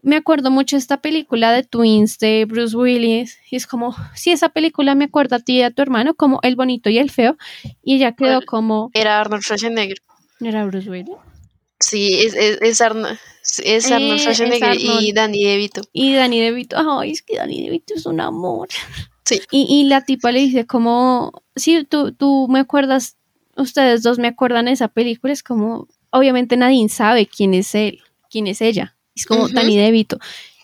me acuerdo mucho de esta película de Twins de Bruce Willis y es como, sí, esa película me acuerda a ti y a tu hermano como El bonito y el feo y ella quedó como, Era Arnold Schwarzenegger. ¿no era Bruce Willis? Sí, es, es, es Arnold, es Eh, Arnold es Schwarzenegger y. Danny DeVito. Y Danny DeVito, ay, es que Danny DeVito es un amor. Sí. Y, y la tipa le dice como, sí, tú, tú me acuerdas, ustedes dos me acuerdan de esa película, es como, obviamente Nadine sabe quién es él, quién es ella, es como Ujú. Danny DeVito.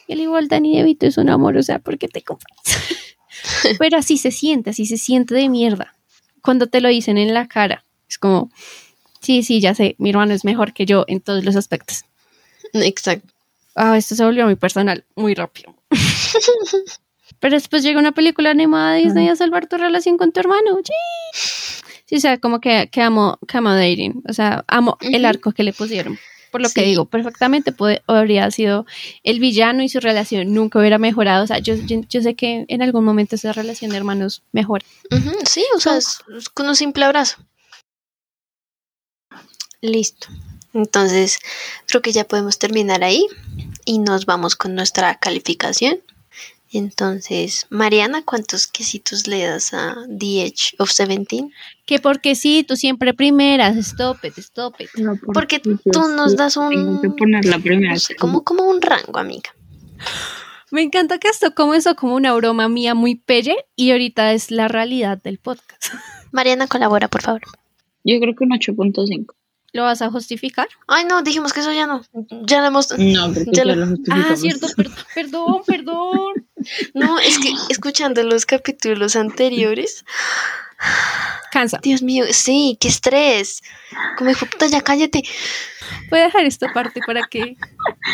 Y al igual Danny DeVito es un amor, o sea, ¿por qué te comparas? (laughs) Pero así se siente, así se siente de mierda. Cuando te lo dicen en la cara, es como, sí, sí, ya sé, mi hermano es mejor que yo en todos los aspectos. Exacto. Ah, esto se volvió muy personal, muy rápido. (laughs) Pero después llega una película animada de Disney a salvar tu relación con tu hermano. ¡Sí! Sí, o sea, como que, que amo, que amo dating. O sea, amo el arco que le pusieron. Por lo que digo, perfectamente puede, habría sido el villano y su relación nunca hubiera mejorado. O sea, yo, yo, yo sé que en algún momento esa relación de hermanos mejora. Sí, o sea, es- es con un simple abrazo. Listo. Entonces, creo que ya podemos terminar ahí y nos vamos con nuestra calificación. Entonces, Mariana, ¿cuántos quesitos le das a The Edge of Seventeen? Que porque sí, tú siempre primeras, stop it, stop it. Porque tú nos das un... poner la primera. no sé, como, como un rango, amiga. Me encanta que esto comenzó como una broma mía muy pelle y ahorita es la realidad del podcast. (laughs) Mariana, colabora, por favor. Yo creo que un 8.5. ¿Lo vas a justificar? Ay, no, dijimos que eso ya no. Ya lo hemos... No, porque ya lo Ah, justificamos. cierto, perdón, perdón, perdón. No, es que (gasps) escuchando los capítulos anteriores... Cansa. Dios mío, sí, qué estrés. Como hijo de puta, ya cállate. Voy a dejar esta parte para que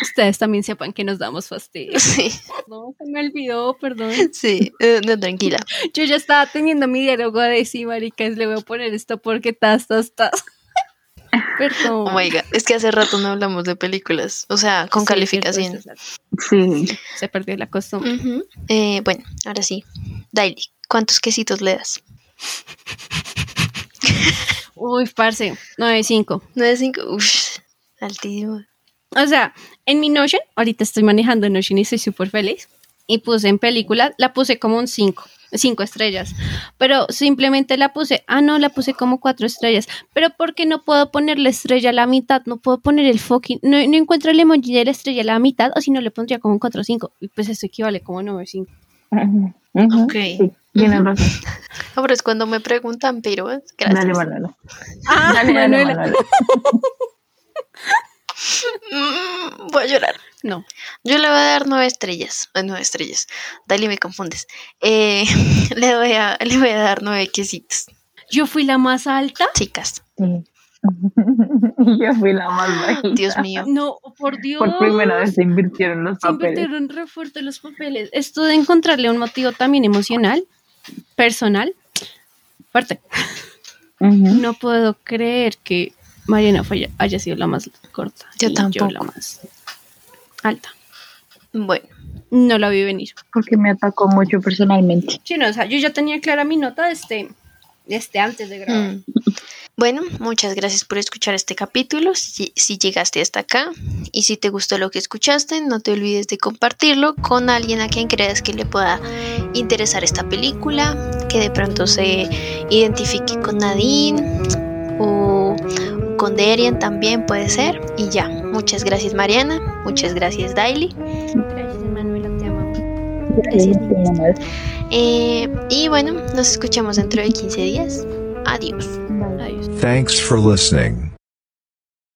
ustedes también sepan que nos damos fastidio. Sí. No, se me olvidó, perdón. Sí, eh, no, tranquila. Yo ya estaba teniendo mi diálogo de sí, maricas, le voy a poner esto porque tas, tas, tas. Perdón. Oh my god, es que hace rato no hablamos de películas, o sea, con Sí, calificación. Sí. Se perdió la costumbre. Eh, bueno, ahora sí. Daily, ¿cuántos quesitos le das? Uy, parce, 9.5. 9.5, uff, altísimo. O sea, en mi Notion, ahorita estoy manejando Notion y estoy súper feliz. Y puse en película, la puse como un 5, 5 estrellas. Pero simplemente la puse, ah, no, la puse como 4 estrellas. Pero ¿por qué no puedo poner la estrella a la mitad? No puedo poner el fucking, no, no encuentro el emoji de la estrella a la mitad, o si no le pondría como un 4 o 5. Y pues eso equivale como 9 o 5. Ok. Tienes razón. (laughs) Ahora es cuando me preguntan, pero eh, gracias. Dale, Manuela. Ah, Dale, dale, Manuela. Manuela. (laughs) Mm, voy a llorar. No. Yo le voy a dar nueve estrellas. eh, nueve estrellas. Dale, me confundes. Eh, (laughs) le, voy a, le voy a dar nueve quesitos. Yo fui la más alta. Chicas. (laughs) Yo fui la más bajita. Dios mío. No, por Dios. Por primera vez se invirtieron los Se papeles. invirtieron re fuerte los papeles. Esto de encontrarle un motivo también emocional, personal, fuerte. No puedo creer que Mariana haya sido la más corta. Yo y tampoco. la más alta. Bueno. No la vi venir. Porque me atacó mucho personalmente. Sí, no, o sea, yo ya tenía clara mi nota desde, desde antes de grabar. Mm. Bueno, muchas gracias por escuchar este capítulo. Si, si llegaste hasta acá y si te gustó lo que escuchaste, no te olvides de compartirlo con alguien a quien creas que le pueda interesar esta película, que de pronto se identifique con Nadine, o con Derian también puede ser. Y ya, muchas gracias Mariana, muchas gracias Daily. Gracias, Manuela, te amo. Gracias, niñas. Eh, y bueno, nos escuchamos dentro de 15 días. Adiós. Adiós. Thanks for listening.